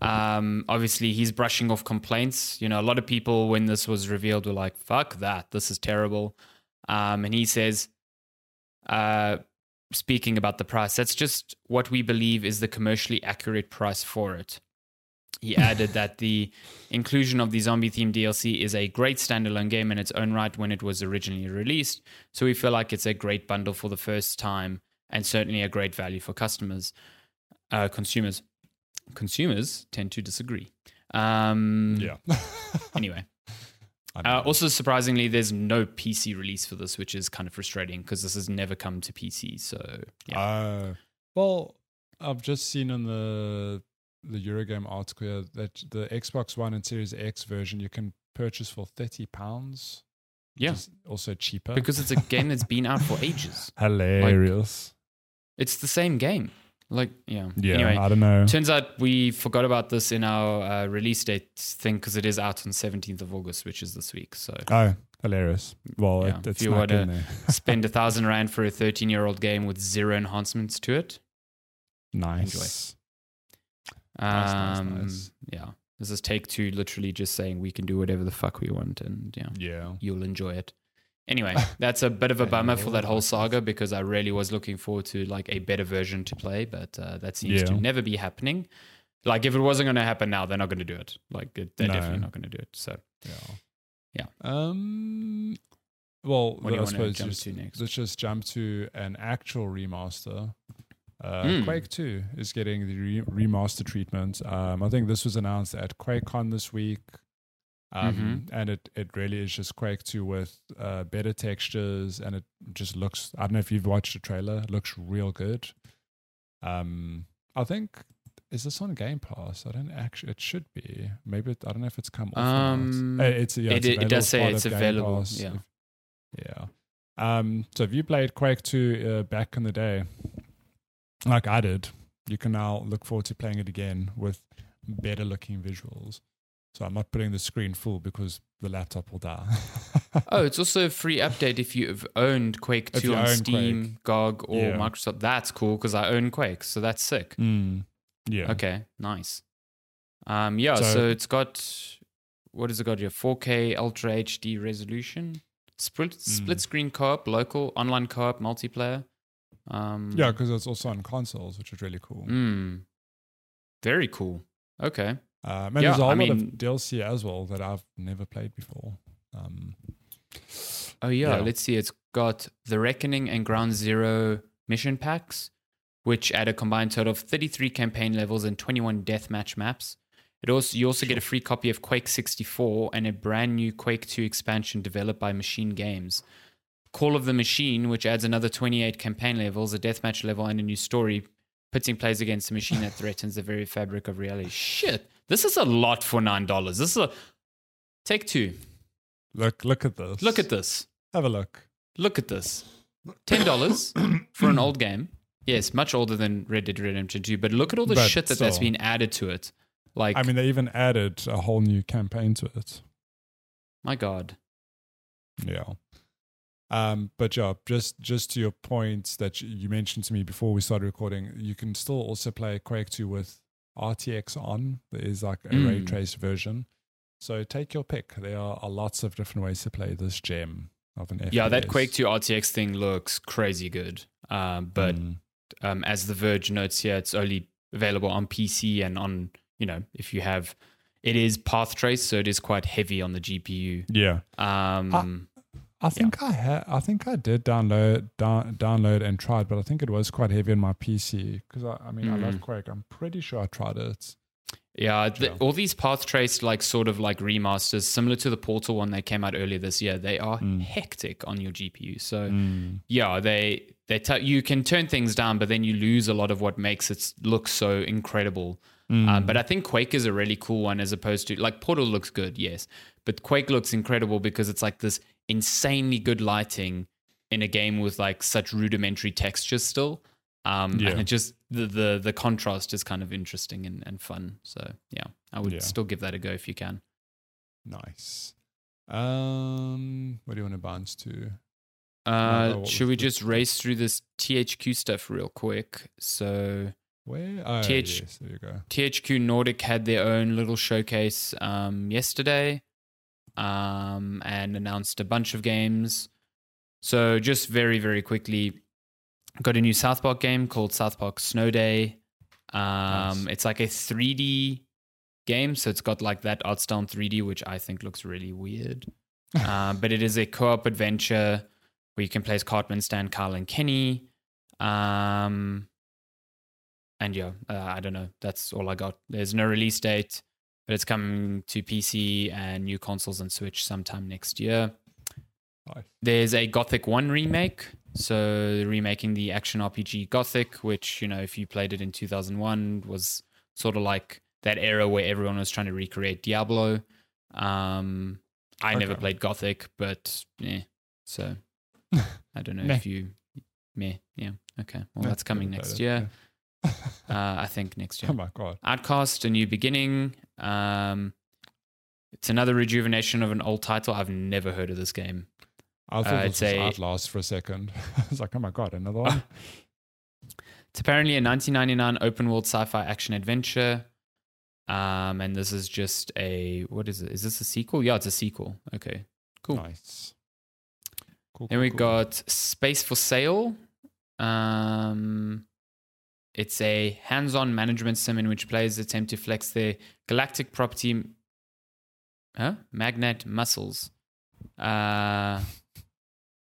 Um, obviously, he's brushing off complaints. You know, a lot of people, when this was revealed, were like, fuck that. This is terrible. Um, and he says, uh, speaking about the price, that's just what we believe is the commercially accurate price for it. He added that the inclusion of the zombie themed DLC is a great standalone game in its own right when it was originally released. So we feel like it's a great bundle for the first time and certainly a great value for customers, uh, consumers. Consumers tend to disagree. Um, Yeah. [laughs] Anyway, uh, also surprisingly, there's no PC release for this, which is kind of frustrating because this has never come to PC. So yeah, Uh, well, I've just seen on the the Eurogamer article here that the Xbox One and Series X version you can purchase for thirty pounds. Yeah. also cheaper because it's a [laughs] game that's been out for ages. hilarious. It's the same game. Like yeah. yeah, Anyway, I don't know. Turns out we forgot about this in our uh, release date thing because it is out on 17th of August, which is this week. So Oh, hilarious. Well, Yeah, it, if you not wanna- [laughs] spend a thousand rand for a 13 year old game with zero enhancements to it. nice. Um, Nice, nice, nice. Yeah. This is take two, literally just saying we can do whatever the fuck we want and yeah, Yeah. you'll enjoy it. Anyway, [laughs] that's a bit of a bummer for that whole saga because I really was looking forward to like a better version to play, but uh, that seems to never be happening. Like if it wasn't going to happen now, they're not going to do it. Like they're No. definitely not going to do it. So Yeah. Yeah. Um. Well, What do you I suppose jump just, to next? let's just jump to an actual remaster. Uh, Mm. Quake Two is getting the re- remaster treatment. Um, I think this was announced at QuakeCon this week. Um, Mm-hmm. and it, it really is just Quake 2 with uh, better textures and it just looks I don't know if you've watched the trailer, it looks real good. Um I think is this on Game Pass? I don't actually it should be. Maybe it, I don't know if it's come off. Um, Uh, it's yeah, it- it's it available does say it's available, Pass. yeah. Yeah. Um so if you played Quake 2 uh, back in the day like I did, you can now look forward to playing it again with better looking visuals. So I'm not putting the screen full because the laptop will die. [laughs] Oh, it's also a free update if you've owned Quake 2 on Steam, GOG, or Yeah. Microsoft. That's cool because I own Quake, so that's sick. Mm. Yeah. Okay, nice. Um, yeah, so, So- it's got what has it got here? 4K Ultra HD resolution, split split Mm. screen co-op, local online co-op, multiplayer. Um, Yeah, because it's also on consoles, which is really cool. mm, very cool. Okay. Um, and Yeah, there's a whole I lot mean- of DLC as well that I've never played before. Um, Oh yeah, Yeah. let's see. It's got the Reckoning and Ground Zero mission packs, which add a combined total of 33 campaign levels and 21 deathmatch maps. It also you also get a free copy of Quake 64 and a brand new Quake 2 expansion developed by Machine Games. Call of the Machine, which adds another 28 campaign levels, a deathmatch level, and a new story, pitting players against a machine that threatens the very fabric of reality. Shit, this is a lot for nine dollars. This is a take two. look, look at this. Look at this. Have a look. Look at this. Ten dollars [coughs] for an old game. Yes, much older than Red Dead Redemption 2, but look at all the But shit that that's been added to it. Like, I mean, they even added a whole new campaign to it. my God. Yeah. Um, but yeah, just just to your point that you- mentioned to me before we started recording, you can still also play Quake 2 with RTX on. There is like a ray Mm. traced version. So take your pick. There are, are lots of different ways to play this gem of an FPS. Yeah, that Quake 2 RTX thing looks crazy good. Um, but Mm. um, as The Verge notes here, it's only available on PC and on, you know, if you have, it is path trace, so it is quite heavy on the GPU. yeah, Um, I think I had. I think I did download down, download and tried, but I think it was quite heavy on my PC because I, I mean I love Mm. Quake. I'm pretty sure I tried it. Yeah, the, all these path traced like sort of like remasters, similar to the Portal one that came out earlier this year. They are Mm. hectic on your GPU. So Mm. yeah, they they tell you can turn things down, but then you lose a lot of what makes it look so incredible. Mm. Um, but I think Quake is a really cool one as opposed to like Portal looks good, yes, but Quake looks incredible because it's like this insanely good lighting in a game with like such rudimentary textures still. Um, Yeah. and it just the, the the contrast is kind of interesting and, and fun. So yeah, I would Yeah. still give that a go if you can. Nice. Um, what do you want to bounce to? Uh, should we just race through this THQ stuff real quick? So Where? Oh, TH yes, there you go. THQ Nordic had their own little showcase um, yesterday um, and announced a bunch of games. So, just very, very quickly, got a new South Park game called South Park Snow Day. Um, Nice. It's like a 3D game. So, it's got like that art style 3D, which I think looks really weird. um, [laughs] but it is a co op adventure where you can play as Cartman, Stan, Kyle, and Kenny. Um, and yeah, uh, I don't know. That's all I got. There's no release date, but it's coming to PC and new consoles and Switch sometime next year. Nice. There's a Gothic 1 remake. So remaking the action RPG Gothic, which, you know, if you played it in 2001, was sort of like that era where everyone was trying to recreate Diablo. Um, I never played Gothic, but yeah. So [laughs] I don't know Meh. if you. Meh. Yeah. Okay. Well, that's coming next year. [laughs] Uh, I think next year. oh my god. Outcast, A New Beginning. Um, it's another rejuvenation of an old title. I've never heard of this game. I thought Uh, it's was a- Outlast for a second. [laughs] I was like, oh my god, another [laughs] one. It's apparently a 1999 open world sci-fi action adventure. Um, and this is just a what is it? Is this a sequel? Yeah, it's a sequel. Okay, cool. Nice. Cool, Then cool, we cool. got Space for Sale. Um, it's a hands-on management sim in which players attempt to flex their galactic property, huh? Magnet muscles. Uh,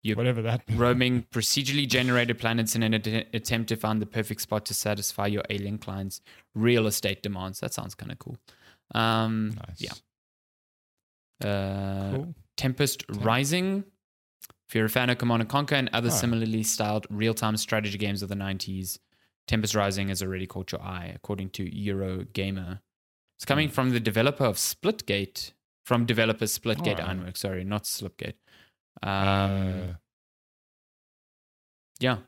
you whatever that. roaming procedurally generated planets in an att- attempt to find the perfect spot to satisfy your alien clients' real estate demands. That sounds kind of cool. Um, Nice. Yeah. Uh, Cool. Tempest Temp- Rising. If you're a fan of Command and Conquer and other Oh. similarly styled real-time strategy games of the 90s, Tempest Rising has already caught your eye, according to Eurogamer. It's coming Hmm. from the developer of Splitgate, from developer Splitgate Oh. Ironworks. Sorry, not Slipgate. Um, Uh, yeah,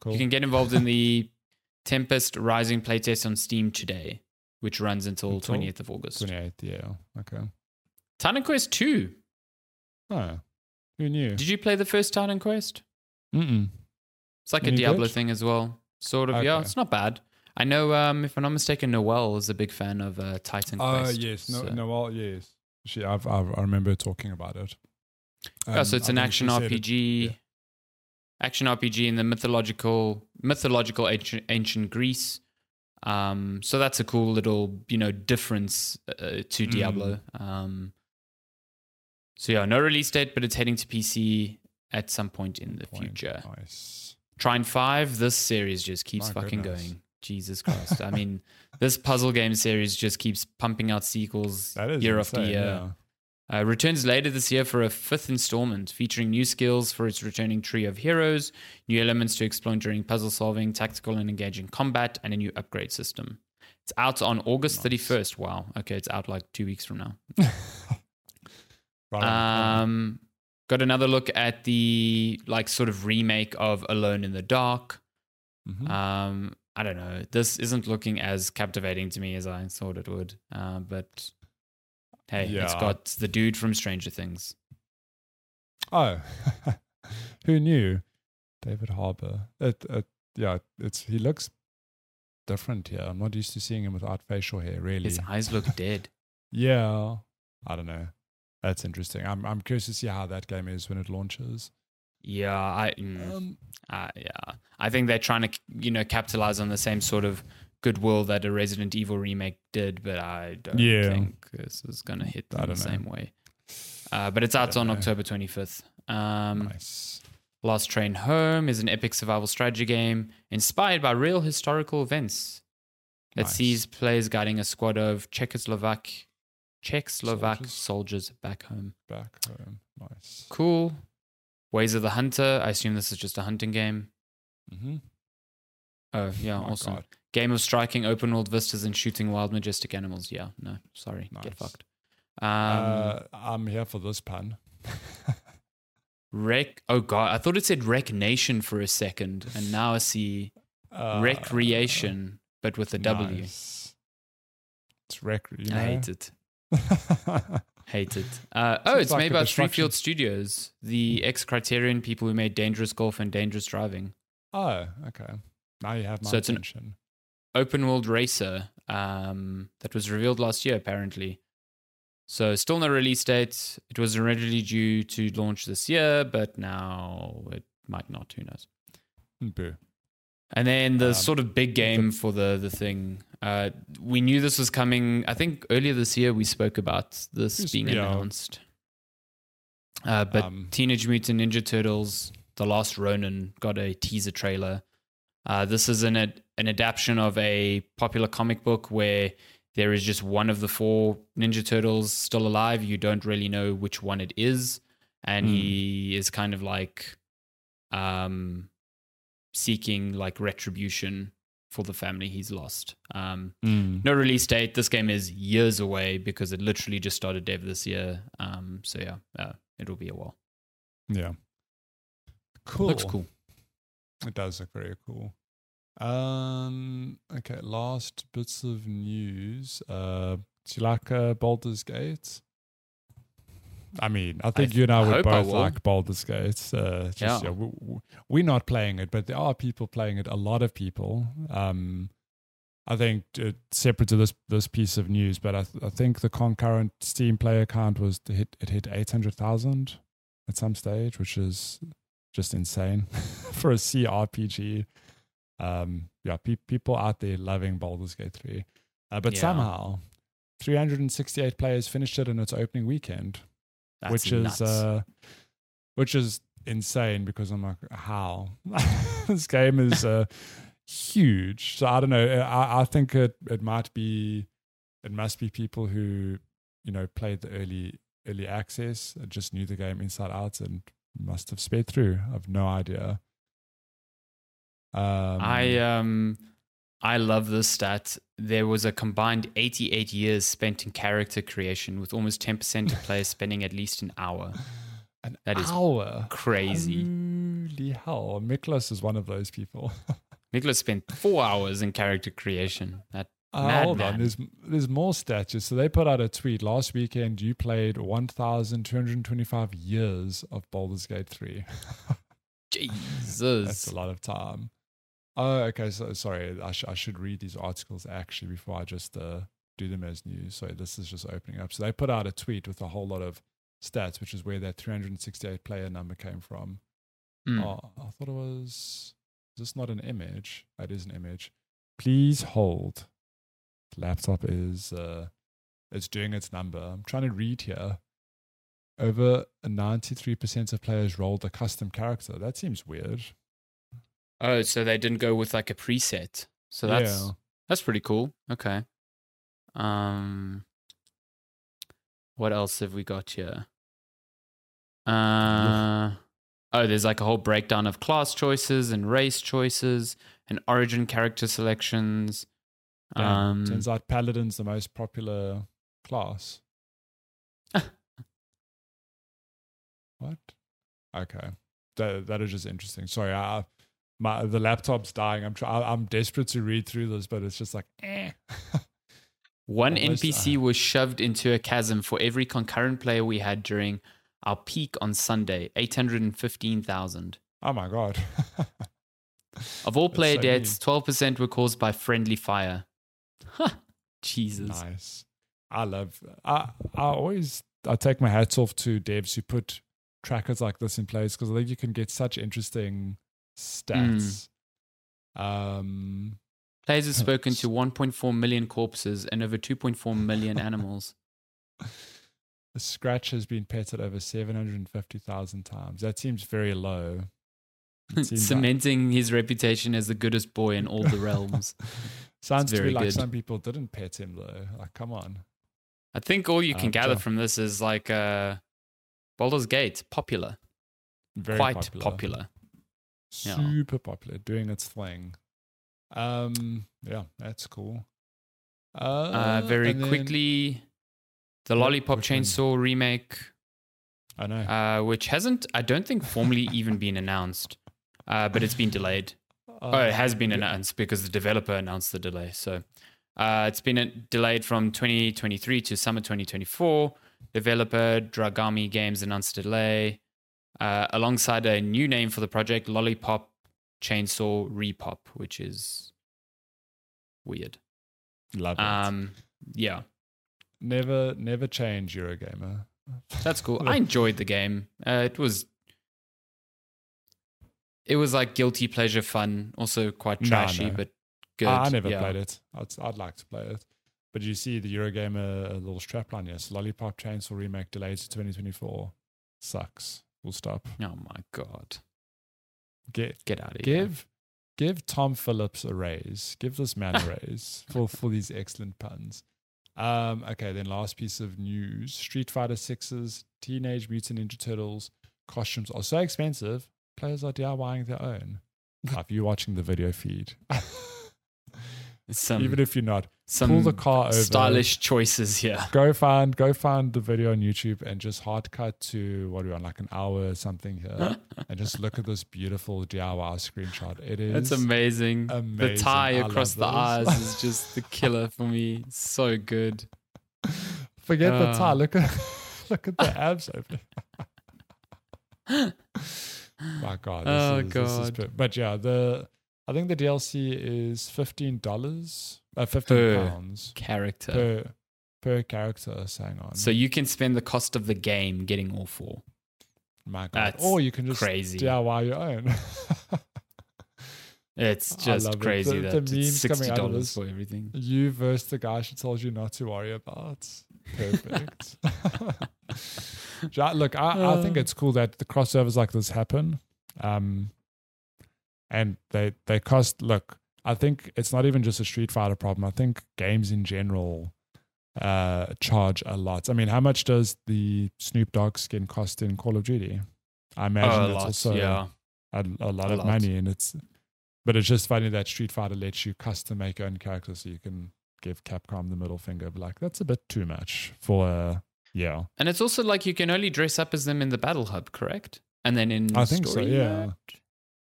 cool. you can get involved in the [laughs] Tempest Rising playtest on Steam today, which runs until Until 20th of August. 28th, yeah. Okay. Titan Quest 2. Oh, who knew? Did you play the first Titan Quest? Mm-mm. It's like a Diablo good? thing as well. Sort of, yeah. It's not bad. I know, um, if I'm not mistaken, Noel is a big fan of uh, Titan Oh, Quest. yes. No, so- Noel, yes. She, I've, I've, I remember talking about it. yeah, so Um, it's I an action it- RPG. yeah. Action RPG in the mythological, mythological ancient, ancient Greece. Um, so that's a cool little, you know, difference uh, to Mm. Diablo. Um, so yeah, no release date, but it's heading to PC at some point in the Point. future. Nice. Trine 5, this series just keeps My fucking goodness. going. Jesus [laughs] Christ. I mean, this puzzle game series just keeps pumping out sequels That is year insane, after year. Uh, returns later this year for a fifth installment featuring new skills for its returning trio of heroes, new elements to explore during puzzle solving, tactical and engaging combat, and a new upgrade system. It's out on August Nice. 31st. Wow. Okay, it's out like two weeks from now. Yeah. [laughs] right. Um, got another look at the like sort of remake of Alone in the Dark. Mhm. Um, I don't know. This isn't looking as captivating to me as I thought it would. Uh, but hey, it's got the dude from Stranger Things. Oh, [laughs] who knew? David Harbour. It, it, yeah, it's he looks different here. I'm not used to seeing him without facial hair. Really, His eyes look [laughs] dead. yeah. I don't know. That's interesting. I'm I'm curious to see how that game is when it launches. Yeah, I mm, Um, uh, yeah. I think they're trying to you know capitalize on the same sort of goodwill that a Resident Evil remake did, but I don't Yeah. think this is going to hit them the know. same way. Uh, but it's out on know. October 25th. Um, nice. Last Train Home is an epic survival strategy game inspired by real historical events. It Nice. sees players guiding a squad of Czechoslovak Czechoslovak Soldiers. soldiers. back home. Back home. Nice. Cool. Ways of the Hunter. I assume this is just a hunting game. Mm-hmm. Oh, yeah, My awesome. God. Game of striking open world vistas and shooting wild majestic animals. Yeah, no, sorry, Nice. get fucked. Um, uh, I'm here for this pun. [laughs] rec. Oh god, I thought it said rec nation for a second, and now I see Uh, recreation, but with a W. nice. It's rec. You know? I hate it. [laughs] Hate it. Uh, oh, Seems it's like made by distraction. Freefield Studios, the ex Criterion people who made Dangerous Golf and Dangerous Driving. oh, okay. Now you have my So attention. Open world racer um, that was revealed last year, apparently. So, still no release date. It was originally due to launch this year, but now it might not. Who knows? Boo. And then the Um, sort of big game for the the thing. Uh, we knew this was coming. I think earlier this year we spoke about this being yeah. announced. Uh, but Um, Teenage Mutant Ninja Turtles: The Last Ronin got a teaser trailer. Uh, this is an ad- an adaptation of a popular comic book where there is just one of the four Ninja Turtles still alive. You don't really know which one it is, and Hmm. he is kind of like um, seeking like retribution for the family he's lost. Um, mm. no release date. This game is years away because it literally just started dev this year. Um, so yeah, uh, it'll be a while. Yeah. Cool. Looks cool. It does look very cool. Um. Okay. Last bits of news. Uh. Do you like uh, Baldur's Gate? I mean, I think I you and I would hope I both like Baldur's Gate. Uh, just, Yeah. yeah. we, we're not playing it, but there are people playing it. A lot of people. Um. I think uh, separate to this this piece of news, but I, th- I think the concurrent Steam player count was hit it hit eight hundred thousand at some stage, which is just insane [laughs] for a CRPG. Um, yeah, pe- people out there loving Baldur's Gate 3. Uh, but Yeah. somehow, 368 players finished it in its opening weekend, That's which nuts. is uh, which is insane because I'm like, how [laughs] this game is uh, huge. So I don't know. I, I think it it might be it must be people who you know played the early early access and just knew the game inside out and must have sped through. I've no idea. Um, I um I love this stat. There was a combined 88 years spent in character creation, with almost 10% of players [laughs] spending at least an hour. an that is hour. Crazy. Holy hell! Miklas is one of those people. [laughs] Nicholas spent four hours in character creation. That Uh, hold man. on, there's there's more stats. So they put out a tweet last weekend. You played 1,225 years of Baldur's Gate 3. [laughs] Jesus, That's a lot of time. Oh, okay. So sorry, I, sh- I should read these articles actually before I just uh, do them as news. So this is just opening up. So they put out a tweet with a whole lot of stats, which is where that 368 player number came from. Mm. Oh, I thought it was. Is this not an image? Oh, It is an image. Please hold. The laptop is uh, it's doing its number. I'm trying to read here. Over 93% of players rolled a custom character. That seems weird. Oh, so they didn't go with like a preset. So that's yeah. that's pretty cool. Okay. Um what else have we got here? Uh Oh, there's like a whole breakdown of class choices and race choices and origin character selections. Yeah. Um Turns out Paladin's the most popular class. [laughs] what? Okay. That that is just interesting. Sorry, I, my the laptop's dying. I'm try, I'm desperate to read through this, but it's just like eh. [laughs] One Almost, NPC uh, was shoved into a chasm for every concurrent player we had during our peak on Sunday, 815,000. oh my god. [laughs] Of all player so deaths, 12% were caused by friendly fire. Jesus. nice. I love. I I always I take my hats off to devs who put trackers like this in place because I think you can get such interesting stats. Um, Players have spoken to 1.4 million corpses and over 2.4 million [laughs] animals. the scratch has been petted over seven hundred and fifty thousand times. That seems very low. [laughs] Seems like- Cementing his reputation as the goodest boy in all the realms. [laughs] Sounds to very me like good. some people didn't pet him though. Like, come on. I think all you can Um, gather from this is like uh, Baldur's Gate, popular, Very quite popular. popular. Yeah. Super popular, doing its thing. Um, yeah, that's cool. Uh, Uh, very and then- quickly, the Lollipop one? Chainsaw remake, I know. uh, which hasn't, I don't think, formally even been announced, uh, but it's been delayed. [laughs] Oh, it has been yeah. announced because the developer announced the delay. So uh, it's been uh, delayed from 2023 to summer 2024. Developer Dragami Games announced a delay uh, alongside a new name for the project, Lollipop Chainsaw Repop, which is weird. Love it. Um, yeah, never, never change Eurogamer. that's cool. [laughs] I enjoyed the game. Uh, it was. It was like guilty pleasure fun, also quite trashy, no. but good. I, I never yeah. played it. I'd, I'd like to play it. But you see the Eurogamer uh, little strapline, yes. Lollipop Chainsaw Remake delayed to 2024. Sucks. We'll stop. Oh my god. Get, Get out of here. give give Tom Phillips a raise. Give this man a raise [laughs] for, for these excellent puns. Um, okay, then last piece of news. Street Fighter Sixes, Teenage Mutant Ninja Turtles costumes are so expensive, players are DIYing their own. [laughs] If you're watching the video feed, [laughs] Some even if you're not, some pull the car over. stylish choices here. go find go find the video on YouTube and just hard cut to what are we on like an hour or something here [laughs] and just look at this beautiful DIY screenshot. It is It's amazing. amazing. The tie I across the eyes is [laughs] just the killer for me. So good. Forget the Uh. tie. Look at [laughs] look at the abs open. My God. This Oh, is, This is God. but yeah, the I think the DLC is fifteen dollars, uh, fifteen Per pounds Character. per per character. Hang on, so you can spend the cost of the game getting all four. my God, that's or you can just Crazy. DIY your own. [laughs] It's just love it. crazy The- that the memes coming sixty out of dollars this. for everything. you versus the guy she told you not to worry about. Perfect. [laughs] [laughs] Look, I, I think Uh. it's cool that the crossovers like this happen. Um, and they they cost. Look, I think it's not even just a Street Fighter problem. I think games in general uh charge a lot. I mean, how much does the Snoop Dogg skin cost in Call of Duty? I imagine Oh, a it's lot. also yeah. a, a lot A of lot. money, and it's. But it's just funny that Street Fighter lets you custom make your own character, so you can give Capcom the middle finger. But like, that's a bit too much for. Uh, yeah, And it's also like you can only dress up as them in the battle hub, correct? And then in I think so, story yeah.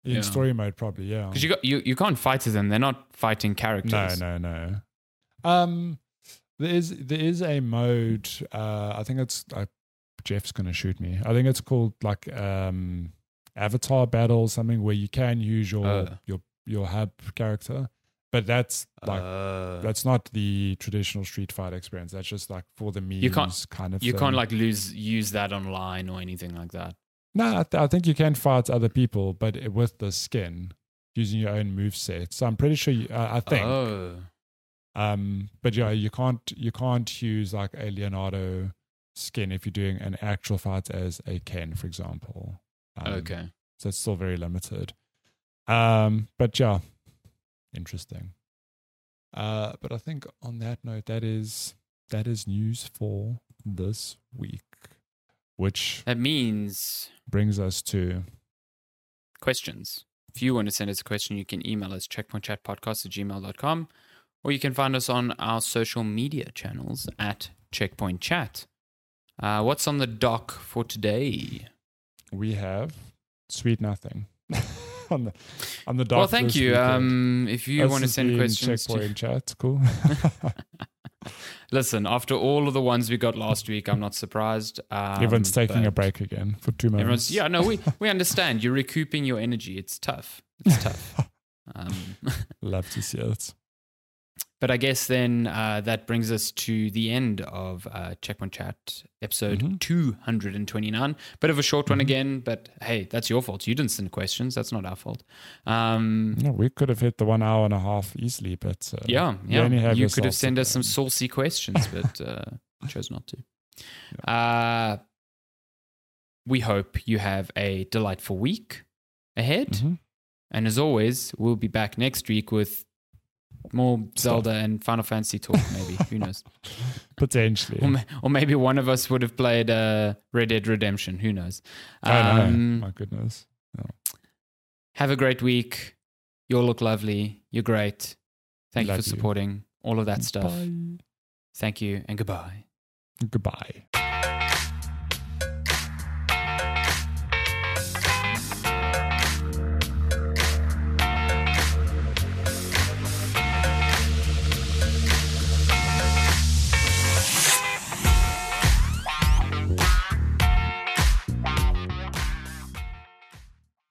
In Yeah. story mode, probably. Yeah. Because you got you, you can't fight as them. They're not fighting characters. No, no, no. Um, there is there is a mode. Uh, I think it's uh, Jeff's gonna shoot me. I think it's called like um Avatar Battle, something where you can use your Uh. your your hub character, but that's like Uh, that's not the traditional Street Fighter experience. That's just like for the memes can't- kind of. you thing. can't like lose use that online or anything like that. No, I, th- I think you can fight other people, but it- with the skin using your own move set. So I'm pretty sure. You, uh, I think. Oh, Um, but yeah, you can't you can't use like a Leonardo skin if you're doing an actual fight as a Ken, for example. Um, okay. So it's still very limited. Um, but yeah, interesting. Uh, but I think on that note, that is that is news for this week, which That means brings us to questions. If you want to send us a question, you can email us checkpointchatpodcast at gmail.com or you can find us on our social media channels at Checkpoint Chat. Uh, what's on the dock for today? we have sweet nothing [laughs] on the on the dock. well, thank you. weekend. Um, if you This want to send questions, to, checkpoint chat, cool. [laughs] [laughs] listen. After all of the ones we got last week, I'm not surprised. Um, Everyone's taking a break again for two months. Everyone's yeah. No, we we understand. You're recouping your energy. It's tough. It's tough. [laughs] Um, [laughs] Love to see it. But I guess then uh, that brings us to the end of uh, Checkpoint Chat episode Mhm. 229. Bit of a short one Mhm. again, but hey, that's your fault. You didn't send questions. That's not our fault. Um, Yeah, we could have hit the one hour and a half easily, but uh, yeah, you yeah. You could have sent us some saucy questions, but uh, chose not to. Uh, we hope you have a delightful week ahead. Mhm. And as always, we'll be back next week with more Zelda and Final Fantasy talk, maybe. Who knows? [laughs] Potentially. Or, or, maybe one of us would have played uh, Red Dead Redemption. Who knows? Um, know. My goodness. Have a great week. You all look lovely. You're great. Thank Love you for supporting you. all of that stuff. Bye. Thank you and goodbye. Goodbye.